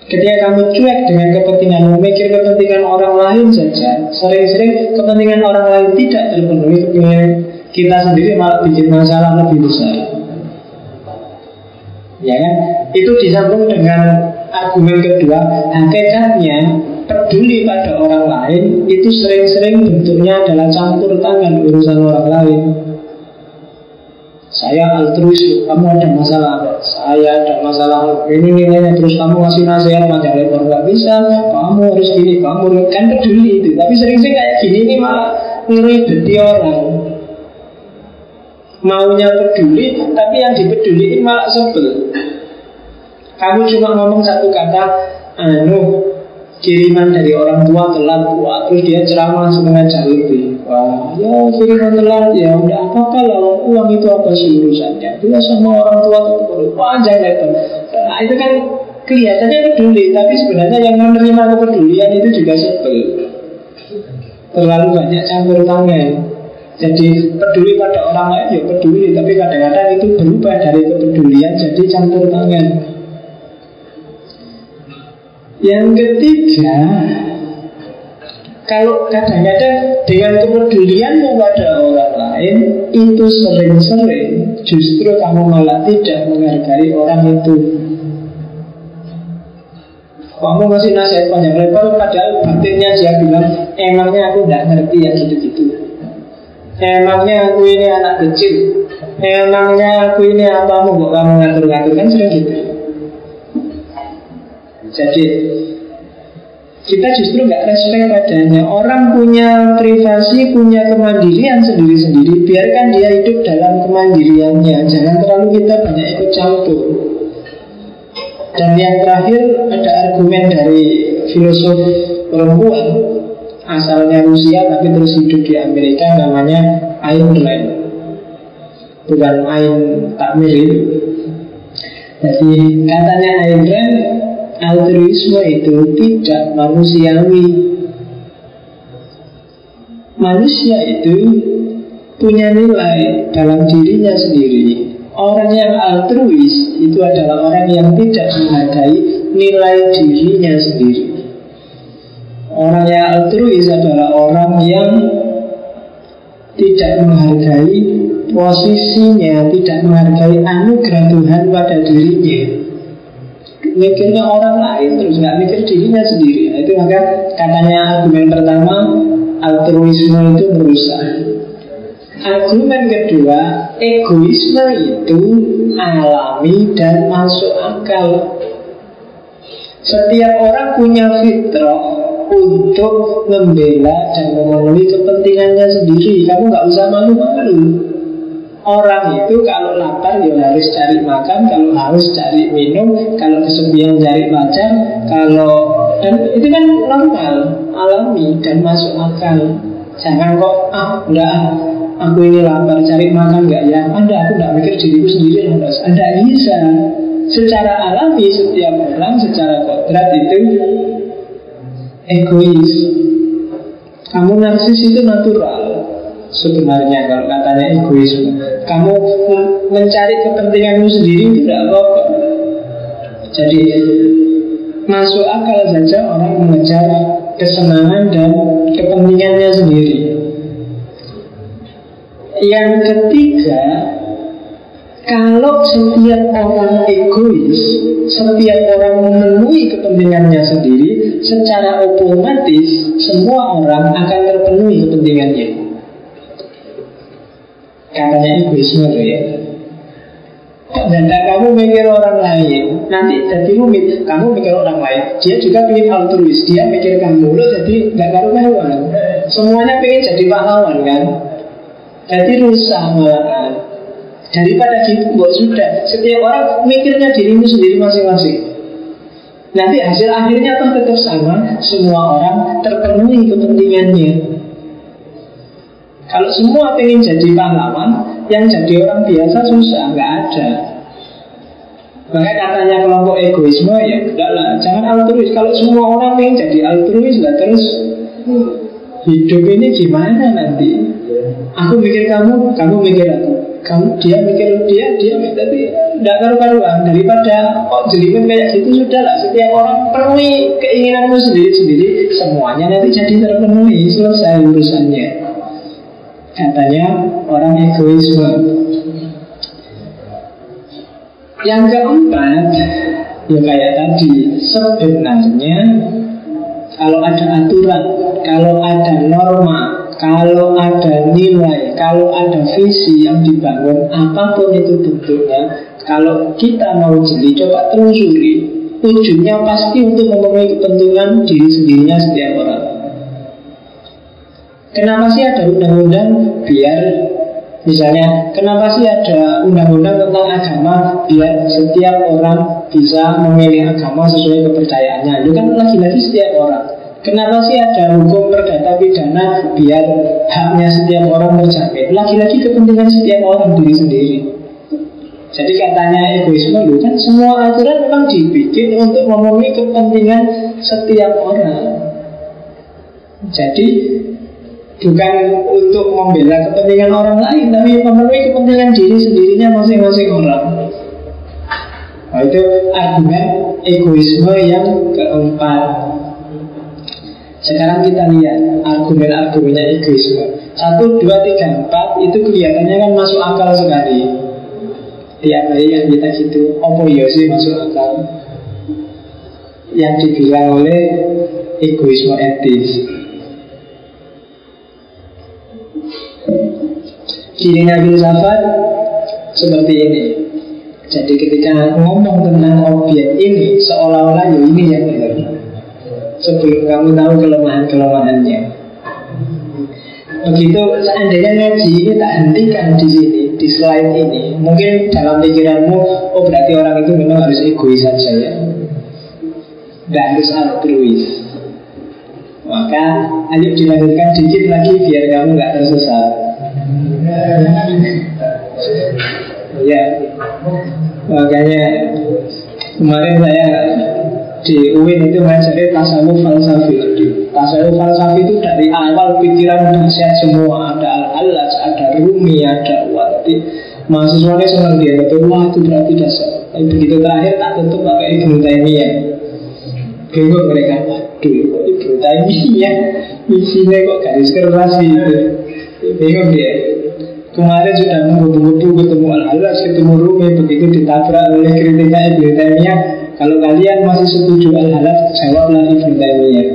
Ketika kamu cuek dengan kepentingan Memikir kepentingan orang lain saja Sering-sering kepentingan orang lain tidak terpenuhi Kepentingan kita sendiri malah bikin masalah lebih besar Ya kan? Itu disambung dengan argumen kedua Hakikatnya peduli pada orang lain itu sering-sering bentuknya adalah campur tangan urusan orang lain. Saya altruis, kamu ada masalah apa? Saya ada masalah ini nilainya terus kamu ngasih nasihat panjang lebar nggak bisa. Kamu harus gini, kamu kan peduli itu. Tapi sering-sering kayak gini ini malah ngeribeti orang. Maunya peduli, tapi yang dipeduliin malah sebel. Kamu cuma ngomong satu kata, anu kiriman dari orang tua telat tua terus dia ceramah setengah jam lebih. Wah ya kiriman telat ya udah apa lah uang itu apa sih urusannya dia sama orang tua itu panjang lebar nah itu kan kelihatannya peduli tapi sebenarnya yang menerima kepedulian itu juga sebel. Terlalu banyak campur tangan. Jadi peduli pada orang lain ya peduli tapi kadang-kadang itu berubah dari kepedulian jadi campur tangan yang ketiga, kalau kadang-kadang dengan kepedulianmu pada orang lain itu sering-sering justru kamu malah tidak menghargai orang itu. Kamu masih nasihat panjang lebar padahal batinnya dia bilang emangnya aku tidak ngerti ya gitu-gitu. Emangnya aku ini anak kecil. Emangnya aku ini apa mau kamu ngatur-ngatur kan sering gitu. Jadi kita justru nggak respect padanya. Orang punya privasi, punya kemandirian sendiri-sendiri. Biarkan dia hidup dalam kemandiriannya. Jangan terlalu kita banyak ikut campur. Dan yang terakhir ada argumen dari filosof perempuan asalnya Rusia tapi terus hidup di Amerika namanya Ayn Rand. Bukan Ayn Takmir itu. Jadi katanya Ayn Rand altruisme itu tidak manusiawi. Manusia itu punya nilai dalam dirinya sendiri. Orang yang altruis itu adalah orang yang tidak menghargai nilai dirinya sendiri. Orang yang altruis adalah orang yang tidak menghargai posisinya, tidak menghargai anugerah Tuhan pada dirinya mikirnya orang lain terus nggak mikir dirinya sendiri. Nah, itu maka katanya argumen pertama altruisme itu merusak argumen kedua egoisme itu alami dan masuk akal. Setiap orang punya fitrah untuk membela dan memenuhi kepentingannya sendiri. Kamu nggak usah malu-malu Orang itu kalau lapar ya harus cari makan, kalau haus cari minum, kalau kesepian cari pacar, kalau dan itu kan normal, alami dan masuk akal. Jangan kok ah enggak aku ini lapar cari makan enggak ya? Anda aku enggak mikir diriku sendiri harus. Anda bisa secara alami setiap orang secara kodrat itu egois. Kamu narsis itu natural sebenarnya kalau katanya egoisme. Kamu mencari kepentinganmu sendiri tidak apa-apa. Jadi masuk akal saja orang mengejar kesenangan dan kepentingannya sendiri. Yang ketiga, kalau setiap orang egois, setiap orang memenuhi kepentingannya sendiri, secara otomatis semua orang akan terpenuhi kepentingannya. Katanya egoisme ya. Dan kamu mikir orang lain Nanti jadi rumit. Kamu mikir orang lain Dia juga ingin altruis. Dia mikir kamu Lo jadi gak karu-karuan. Semuanya pengen jadi pahlawan kan? Jadi rusak malahan Daripada gitu, buat sudah. Setiap orang mikirnya dirimu sendiri masing-masing. Nanti hasil akhirnya kan tetap sama. Semua orang terpenuhi kepentingannya Kalau semua ingin jadi pahlawan Yang jadi orang biasa susah, nggak ada. Makanya katanya kelompok egoisme ya enggak lah. Jangan altruis. Kalau semua orang ingin jadi altruis lah Terus hidup ini gimana nanti? Aku mikir kamu, kamu mikir aku. Kamu dia mikir dia dia tapi tidak karu-karuan. Daripada kok jelimet kayak gitu sudah lah setiap orang penuhi keinginanmu sendiri-sendiri semuanya nanti jadi terpenuhi. Selesai urusannya katanya orang egoisme yang keempat ya kayak tadi sebenarnya kalau ada aturan kalau ada norma kalau ada nilai, kalau ada visi yang dibangun, apa pun itu bentuknya, kalau kita mau jeli, coba telusuri, ujungnya pasti untuk memenuhi kepentingan diri sendirinya setiap orang. Kenapa sih ada undang-undang biar Misalnya, kenapa sih ada undang-undang tentang agama biar setiap orang bisa memilih agama sesuai kepercayaannya? Itu kan lagi-lagi setiap orang. Kenapa sih ada hukum perdata pidana biar haknya setiap orang terjamin? Lagi-lagi kepentingan setiap orang diri sendiri. Jadi katanya egoisme itu kan semua aturan memang dibikin untuk memenuhi kepentingan setiap orang. Jadi bukan untuk membela kepentingan orang lain, tapi memenuhi kepentingan diri sendirinya masing-masing orang. Nah, itu argumen egoisme yang keempat. Sekarang kita lihat argumen-argumennya egoisme. Satu, dua, tiga, empat itu kelihatannya kan masuk akal sekali. Tiap hari yang kita gitu, opo ya sih masuk akal. Yang dibilang oleh egoisme etis. Dirinya filsafat seperti ini. Jadi ketika ngomong tentang objek ini, seolah-olah ya ini yang benar sebelum kamu tahu kelemahan-kelemahannya. Begitu seandainya ngaji ini tak hentikan di sini, di slide ini, mungkin dalam pikiranmu, oh berarti orang itu memang harus egois saja ya, tidak harus altruis. Maka ayo dilanjutkan dikit lagi biar kamu nggak tersesat. Ya, makanya kemarin saya di UIN itu ngajari tasawuf falsafi. Tasawuf falsafi itu dari awal pikiran dahsyat semua. Ada al-alas, ada rumi, ada wati. Mahasiswanya senang dia. Betul wah itu berarti dasar. Tapi begitu terakhir tak tutup pakai Ibnu Taimiyah. Bingung mereka. Waduh kok Ibnu Taimiyah? Isinya kok garis keras itu bingung dia Kemarin sudah menggebu-gebu ketemu al-alas, ketemu rumi Begitu ditabrak oleh kritiknya Ibnu Taimiyah kalau kalian masih setuju al-halal, jawablah Ibnu Taimiyah.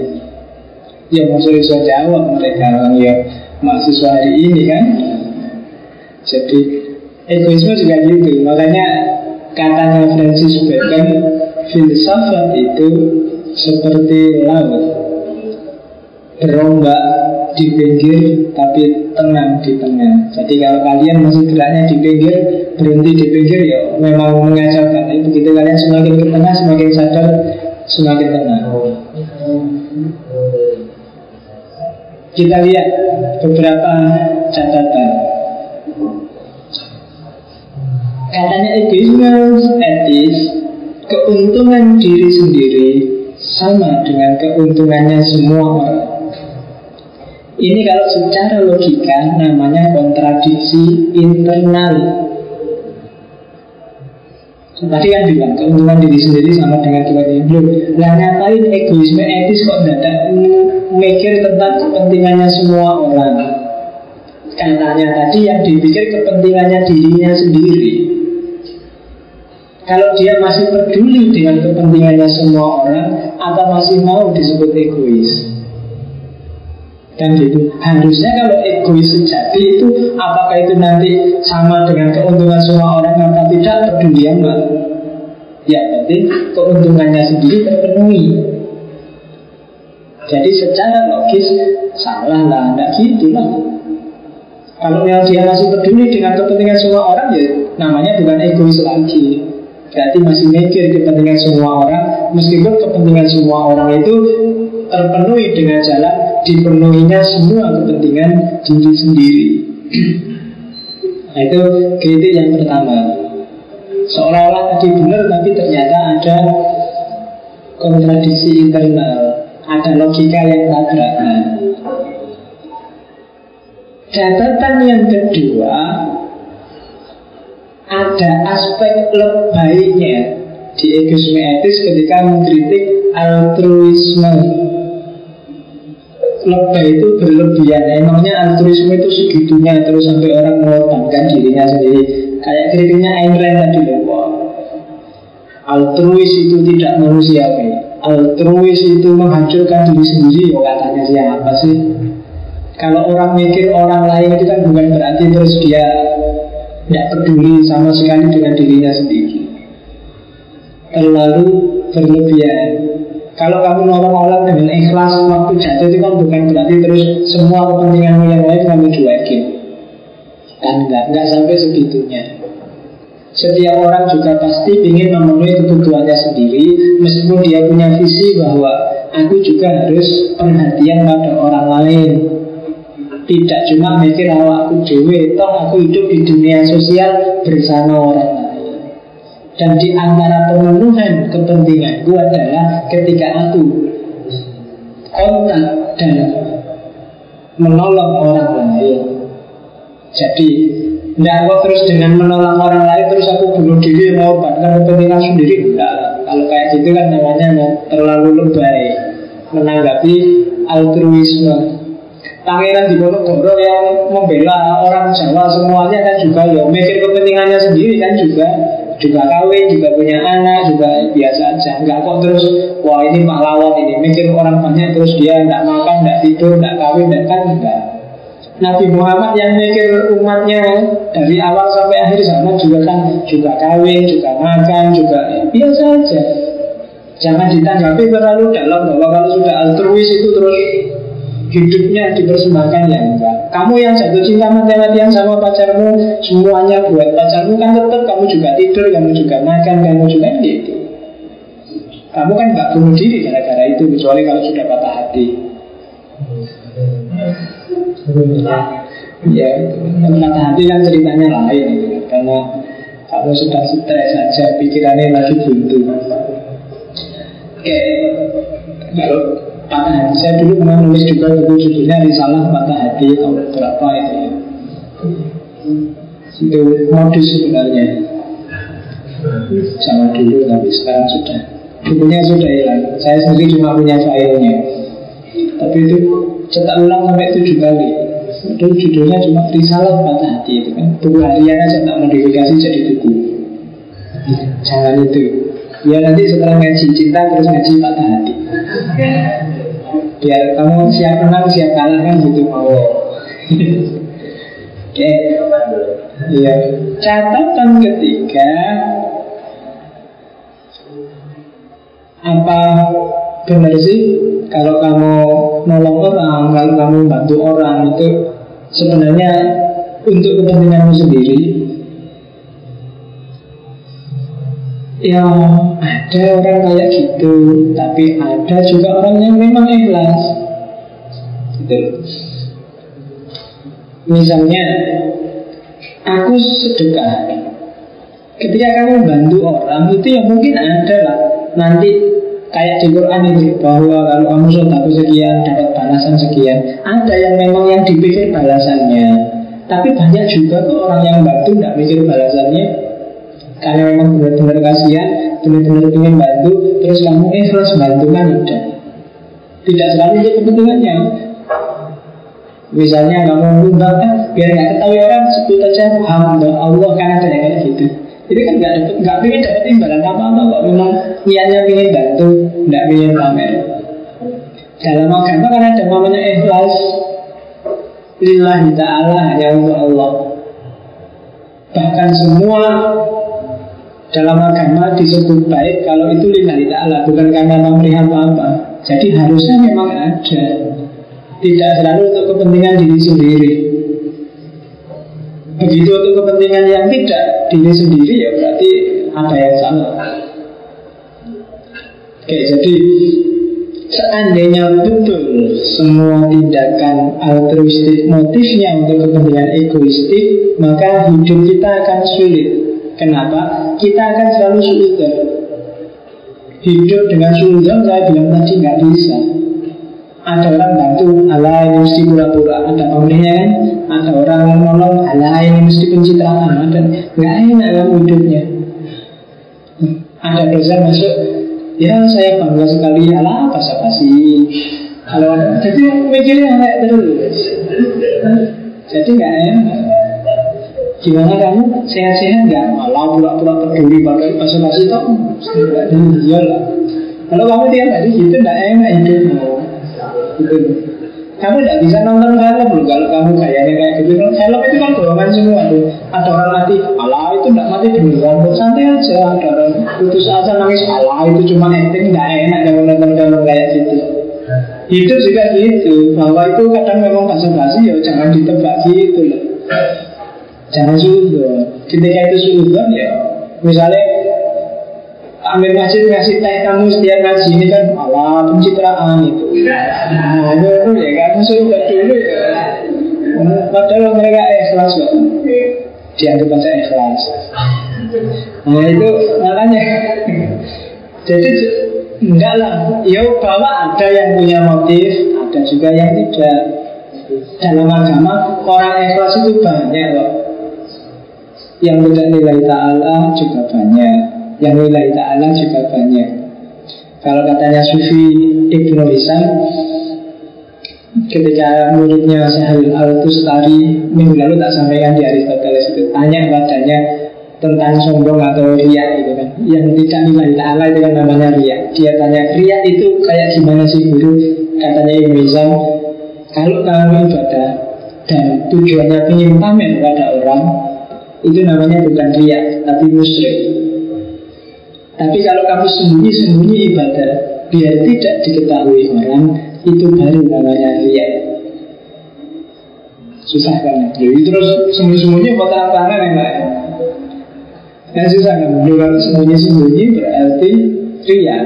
Ya maksud bisa jawab mereka orang yang mahasiswa hari ini kan. Jadi egoisme juga gitu. Makanya katanya Francis Bacon, filsafat itu seperti laut berombak di pinggir tapi tenang di tengah. Jadi kalau kalian masih geraknya di pinggir, berhenti di pinggir ya memang mengacaukan. Tapi begitu kalian semakin ke tengah, semakin sadar, semakin tenang. Kita lihat beberapa catatan. Katanya egoisme etis, keuntungan diri sendiri sama dengan keuntungannya semua orang. Ini kalau secara logika namanya kontradiksi internal. Tadi kan bilang keuntungan diri sendiri sama dengan Tuhan belum. Lah ngapain egoisme etis kok tidak mikir tentang kepentingannya semua orang? Nyatanya tadi yang dipikir kepentingannya dirinya sendiri Kalau dia masih peduli dengan kepentingannya semua orang Atau masih mau disebut egois dan gitu Harusnya kalau egois sejati itu Apakah itu nanti sama dengan keuntungan semua orang? Atau tidak? Peduli amat Ya penting keuntungannya sendiri terpenuhi. Jadi secara logis Salah lah, tidak gitu lah. Kalau yang dia masih peduli dengan kepentingan semua orang Ya namanya bukan egois lagi. Berarti masih mikir kepentingan semua orang. Meskipun kepentingan semua orang itu terpenuhi dengan jalan dipenuhinya semua kepentingan diri sendiri. nah, itu kritik yang pertama. Seolah-olah tadi benar tapi ternyata ada kontradiksi internal, ada logika yang tabrakan. Catatan yang kedua ada aspek lebaynya di egoisme etis ketika mengkritik altruisme lebay itu berlebihan. Emangnya altruisme itu segitunya Terus sampai orang mengorbankan dirinya sendiri. Kayak kritiknya Ayn Rand tadi loh Altruis itu tidak manusiawi Altruis itu menghancurkan diri sendiri Oh katanya siapa sih? Kalau orang mikir orang lain itu kan bukan berarti terus dia Tidak peduli sama sekali dengan dirinya sendiri. Terlalu berlebihan kalau kamu nolong orang dengan ikhlas waktu jatuh itu kan bukan berarti terus semua kepentinganmu yang lain kamu cuekin. Kan enggak, enggak sampai segitunya. Setiap orang juga pasti ingin memenuhi kebutuhannya sendiri Meskipun dia punya visi bahwa Aku juga harus perhatian pada orang lain Tidak cuma mikir awakku dewe Toh aku hidup di dunia sosial bersama orang dan di antara pemenuhan kepentinganku adalah ketika aku kontak dan menolong orang lain. Jadi tidak kok terus dengan menolong orang lain terus aku bunuh diri mau bahkan kepentingan sendiri enggak. Kalau kayak gitu kan namanya terlalu lebay menanggapi altruisme. Pangeran Diponegoro yang membela orang Jawa semuanya kan juga ya mikir kepentingannya sendiri kan juga juga kawin, juga punya anak, juga biasa aja. Enggak kok terus, wah ini pahlawan ini, mikir orang banyak terus dia enggak makan, enggak tidur, enggak kawin, dan kan enggak. Nabi Muhammad yang mikir umatnya dari awal sampai akhir zaman juga kan juga kawin, juga makan, juga ya, biasa aja. Jangan ditanggapi terlalu dalam bahwa kalau sudah altruis itu terus hidupnya dipersembahkan ya enggak kamu yang jatuh cinta mati-matian sama pacarmu semuanya buat pacarmu kan tetap kamu juga tidur kamu juga makan kamu juga gitu. Kamu kan nggak bunuh diri gara-gara itu kecuali kalau sudah patah hati. Ya patah hati kan ceritanya lain itu kan karena kamu sedang stres saja pikirannya lagi buntu. Oke kalau patah hati Saya dulu pernah nulis juga buku judulnya Risalah Patah Hati tahun berapa itu ya. Itu modus sebenarnya. Sama dulu tapi sekarang sudah. Bukunya sudah hilang. Saya sendiri cuma punya filenya. Tapi itu cetak ulang sampai tujuh kali. Itu judulnya cuma Risalah Patah Hati itu kan. Buku harian aja tak modifikasi jadi buku. Jangan itu. Ya nanti setelah ngaji cinta terus ngaji patah hati biar kamu siap menang siap kalah kan gitu mau. *laughs* Oke. Iya. Catatan ketiga apa benar sih kalau kamu nolong orang kalau kamu bantu orang itu sebenarnya untuk kepentinganmu sendiri Ya ada orang kayak gitu Tapi ada juga orang yang memang ikhlas. Gitu Misalnya Aku sedekah. Ketika kamu bantu orang Itu ya mungkin ada lah. Nanti kayak di Quran itu Bahwa kalau kamu aku sekian Dapat balasan sekian Ada yang memang yang dipikir balasannya. Tapi banyak juga kok orang yang bantu Tidak mikir balasannya karena memang benar-benar kasihan benar-benar ingin bantu terus kamu ikhlas bantu kan ada tidak selalu untuk kepentingannya. Misalnya kamu nyumbang kan biar nggak ketahui orang sebut aja hamba Allah kan ada yang kayak gitu. Itu kan nggak dapat nggak pengen dapat imbalan apa apa kok. Memang niatnya pengen bantu, nggak pengen pamer. Dalam agama kan ada namanya ikhlas. Lillahi ta'ala hanya untuk Allah. Bahkan semua dalam agama disebut baik kalau itu lillahi ta'ala Bukan karena pamrih apa-apa. Jadi harusnya memang ada. Tidak selalu untuk kepentingan diri sendiri. Begitu untuk kepentingan yang tidak diri sendiri ya berarti ada yang salah. Oke jadi Seandainya betul semua tindakan altruistik motifnya untuk kepentingan egoistik, maka hidup kita akan sulit. Kenapa? Kita akan selalu suudon. Hidup dengan suudon saya bilang tadi nggak bisa. Ada orang bantu, ala ini mesti pura-pura. Ada pemiliknya kan? Ada orang yang nolong, ala ini mesti pencitraan. Ada nggak enak dalam hidupnya. Ada dosa masuk, Ya saya bangga sekali Alah basa-basi Kalau Jadi mikirnya kayak terus Jadi nggak enak Gimana kamu sehat-sehat nggak? Malah pura-pura peduli pakai basa-basi toh Iya lah Kalau kamu tiap hari gitu nggak enak hidupmu Gitu kamu tidak bisa nonton film loh kalau kamu kayaknya kayak gitu. Film itu kan bohongan semua tuh. Ada orang mati, Allah itu tidak mati beneran. Santai aja. Ada orang putus asa nangis, Allah itu cuma acting, tidak enak kalau nonton film kayak gitu. Hidup juga gitu. Bahwa itu kadang memang basa-basi ya jangan ditebak gitu loh. Jangan suudon. Ketika itu suudon ya, misalnya Amir Masjid ngasih teh kamu setiap ngaji ini kan ala pencitraan itu. Nah, itu ya kamu sudah dulu ya. Padahal mereka ikhlas kok. Dianggap aja ikhlas. Nah itu makanya. Jadi enggak lah. Ya bahwa ada yang punya motif, ada juga yang tidak. Dalam agama orang ikhlas itu banyak loh. Yang tidak nilai ta'ala juga banyak. Yang nilai ta'ala juga banyak. Kalau katanya Sufi Ibnu Hisam Ketika muridnya Sahil Al-Tustari Minggu lalu tak sampaikan di Aristoteles itu Tanya padanya tentang sombong atau riak gitu kan. Yang tidak nilai ta'ala itu kan namanya riak. Dia tanya riak itu kayak gimana sih guru? Katanya Ibnu Hisam Kalau kamu ibadah dan tujuannya ingin pamer pada orang Itu namanya bukan riak tapi musyrik. Tapi kalau kamu sembunyi-sembunyi ibadah Biar tidak diketahui orang Itu baru namanya riak. Susah kan Jadi terus sembunyi-sembunyi buat tangan yang lain. Ya susah kan? Kalau sembunyi-sembunyi berarti riak.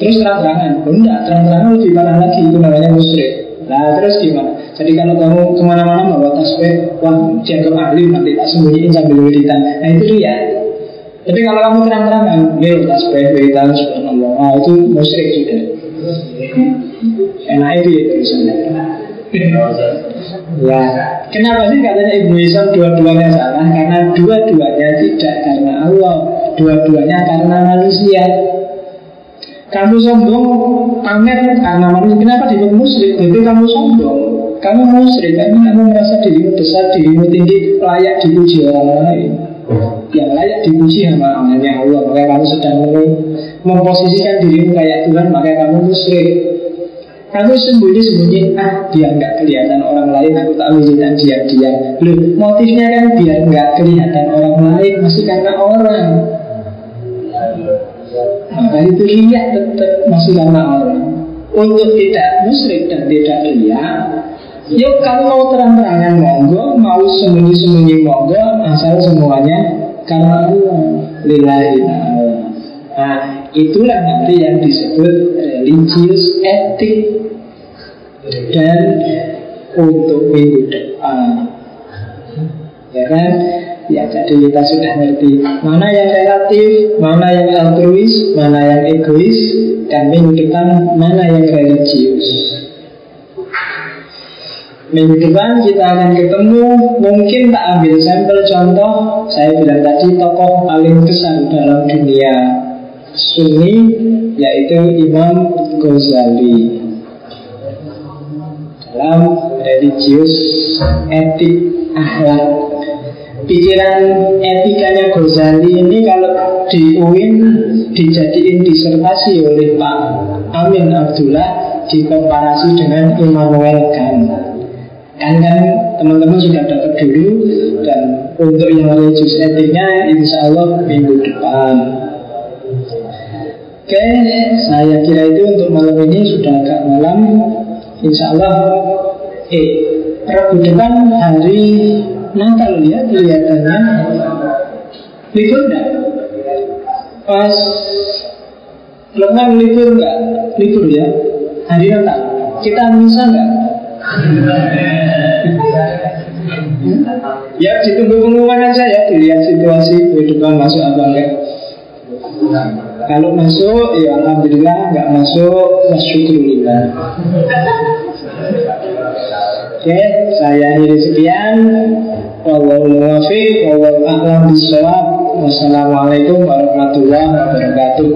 Terus terang-terangan Oh enggak, terang-terangan lebih parah lagi Itu namanya musyrik Nah terus gimana? Jadi kalau kamu ke mana-mana bawa tasbih Wah, jaga ahli nanti tak sembunyiin sambil wiridan Nah itu riak tapi kalau kamu terang-terangan, nil tasbih beritan subhanallah, ah itu musyrik juga. Enak itu ya tulisannya. ya, kenapa sih katanya Ibnu Isam dua-duanya salah? Karena dua-duanya tidak karena Allah, dua-duanya karena manusia. Kamu sombong pamer karena manusia. Kenapa disebut musyrik? Jadi kamu sombong. Kamu musyrik karena kamu merasa dirimu besar, dirimu tinggi, layak dipuji orang lain yang layak dipuji sama namanya Allah maka kamu sedang memposisikan dirimu kayak Tuhan maka kamu musyrik kamu sembunyi-sembunyi ah biar nggak kelihatan orang lain aku tak wiridan diam-diam loh motifnya kan biar nggak kelihatan orang lain masih karena orang maka itu lihat tetap masih karena orang. Untuk tidak musyrik dan tidak lihat Yuk kamu mau terang-terangan monggo Mau sembunyi-sembunyi monggo Asal semuanya karena Allah lillahi ta'ala. Nah itulah nanti yang disebut religius etik Dan untuk minggu depan. Ya kan Ya jadi kita sudah ngerti. Mana yang relatif, mana yang altruis, mana yang egois Dan minggu depan mana yang religius. Minggu depan kita akan ketemu Mungkin tak ambil sampel contoh Saya bilang tadi tokoh paling besar dalam dunia. Sunni Yaitu Imam Ghazali. Dalam religius, etik, akhlak. Pikiran etikanya Ghazali ini kalau di UIN dijadiin disertasi oleh Pak Amin Abdullah dikomparasi dengan Immanuel Kant. Kan kan teman-teman sudah dapat dulu dan untuk yang religius etiknya insya Allah minggu depan. Oke, saya kira itu untuk malam ini sudah agak malam. Insya Allah, eh, Rabu depan hari Natal ya kelihatannya. Libur enggak? Pas Lepas libur enggak? Libur ya? Hari Natal. Kita bisa enggak? *laughs* ya ditunggu pengumuman aja ya dilihat situasi kehidupan masuk apa enggak kalau masuk, ya Alhamdulillah Nggak masuk, wasyukurillah *laughs* Oke, saya akhiri sekian. Wallahu muwafiq Wallahu a'lam bisawab Wassalamualaikum warahmatullahi wabarakatuh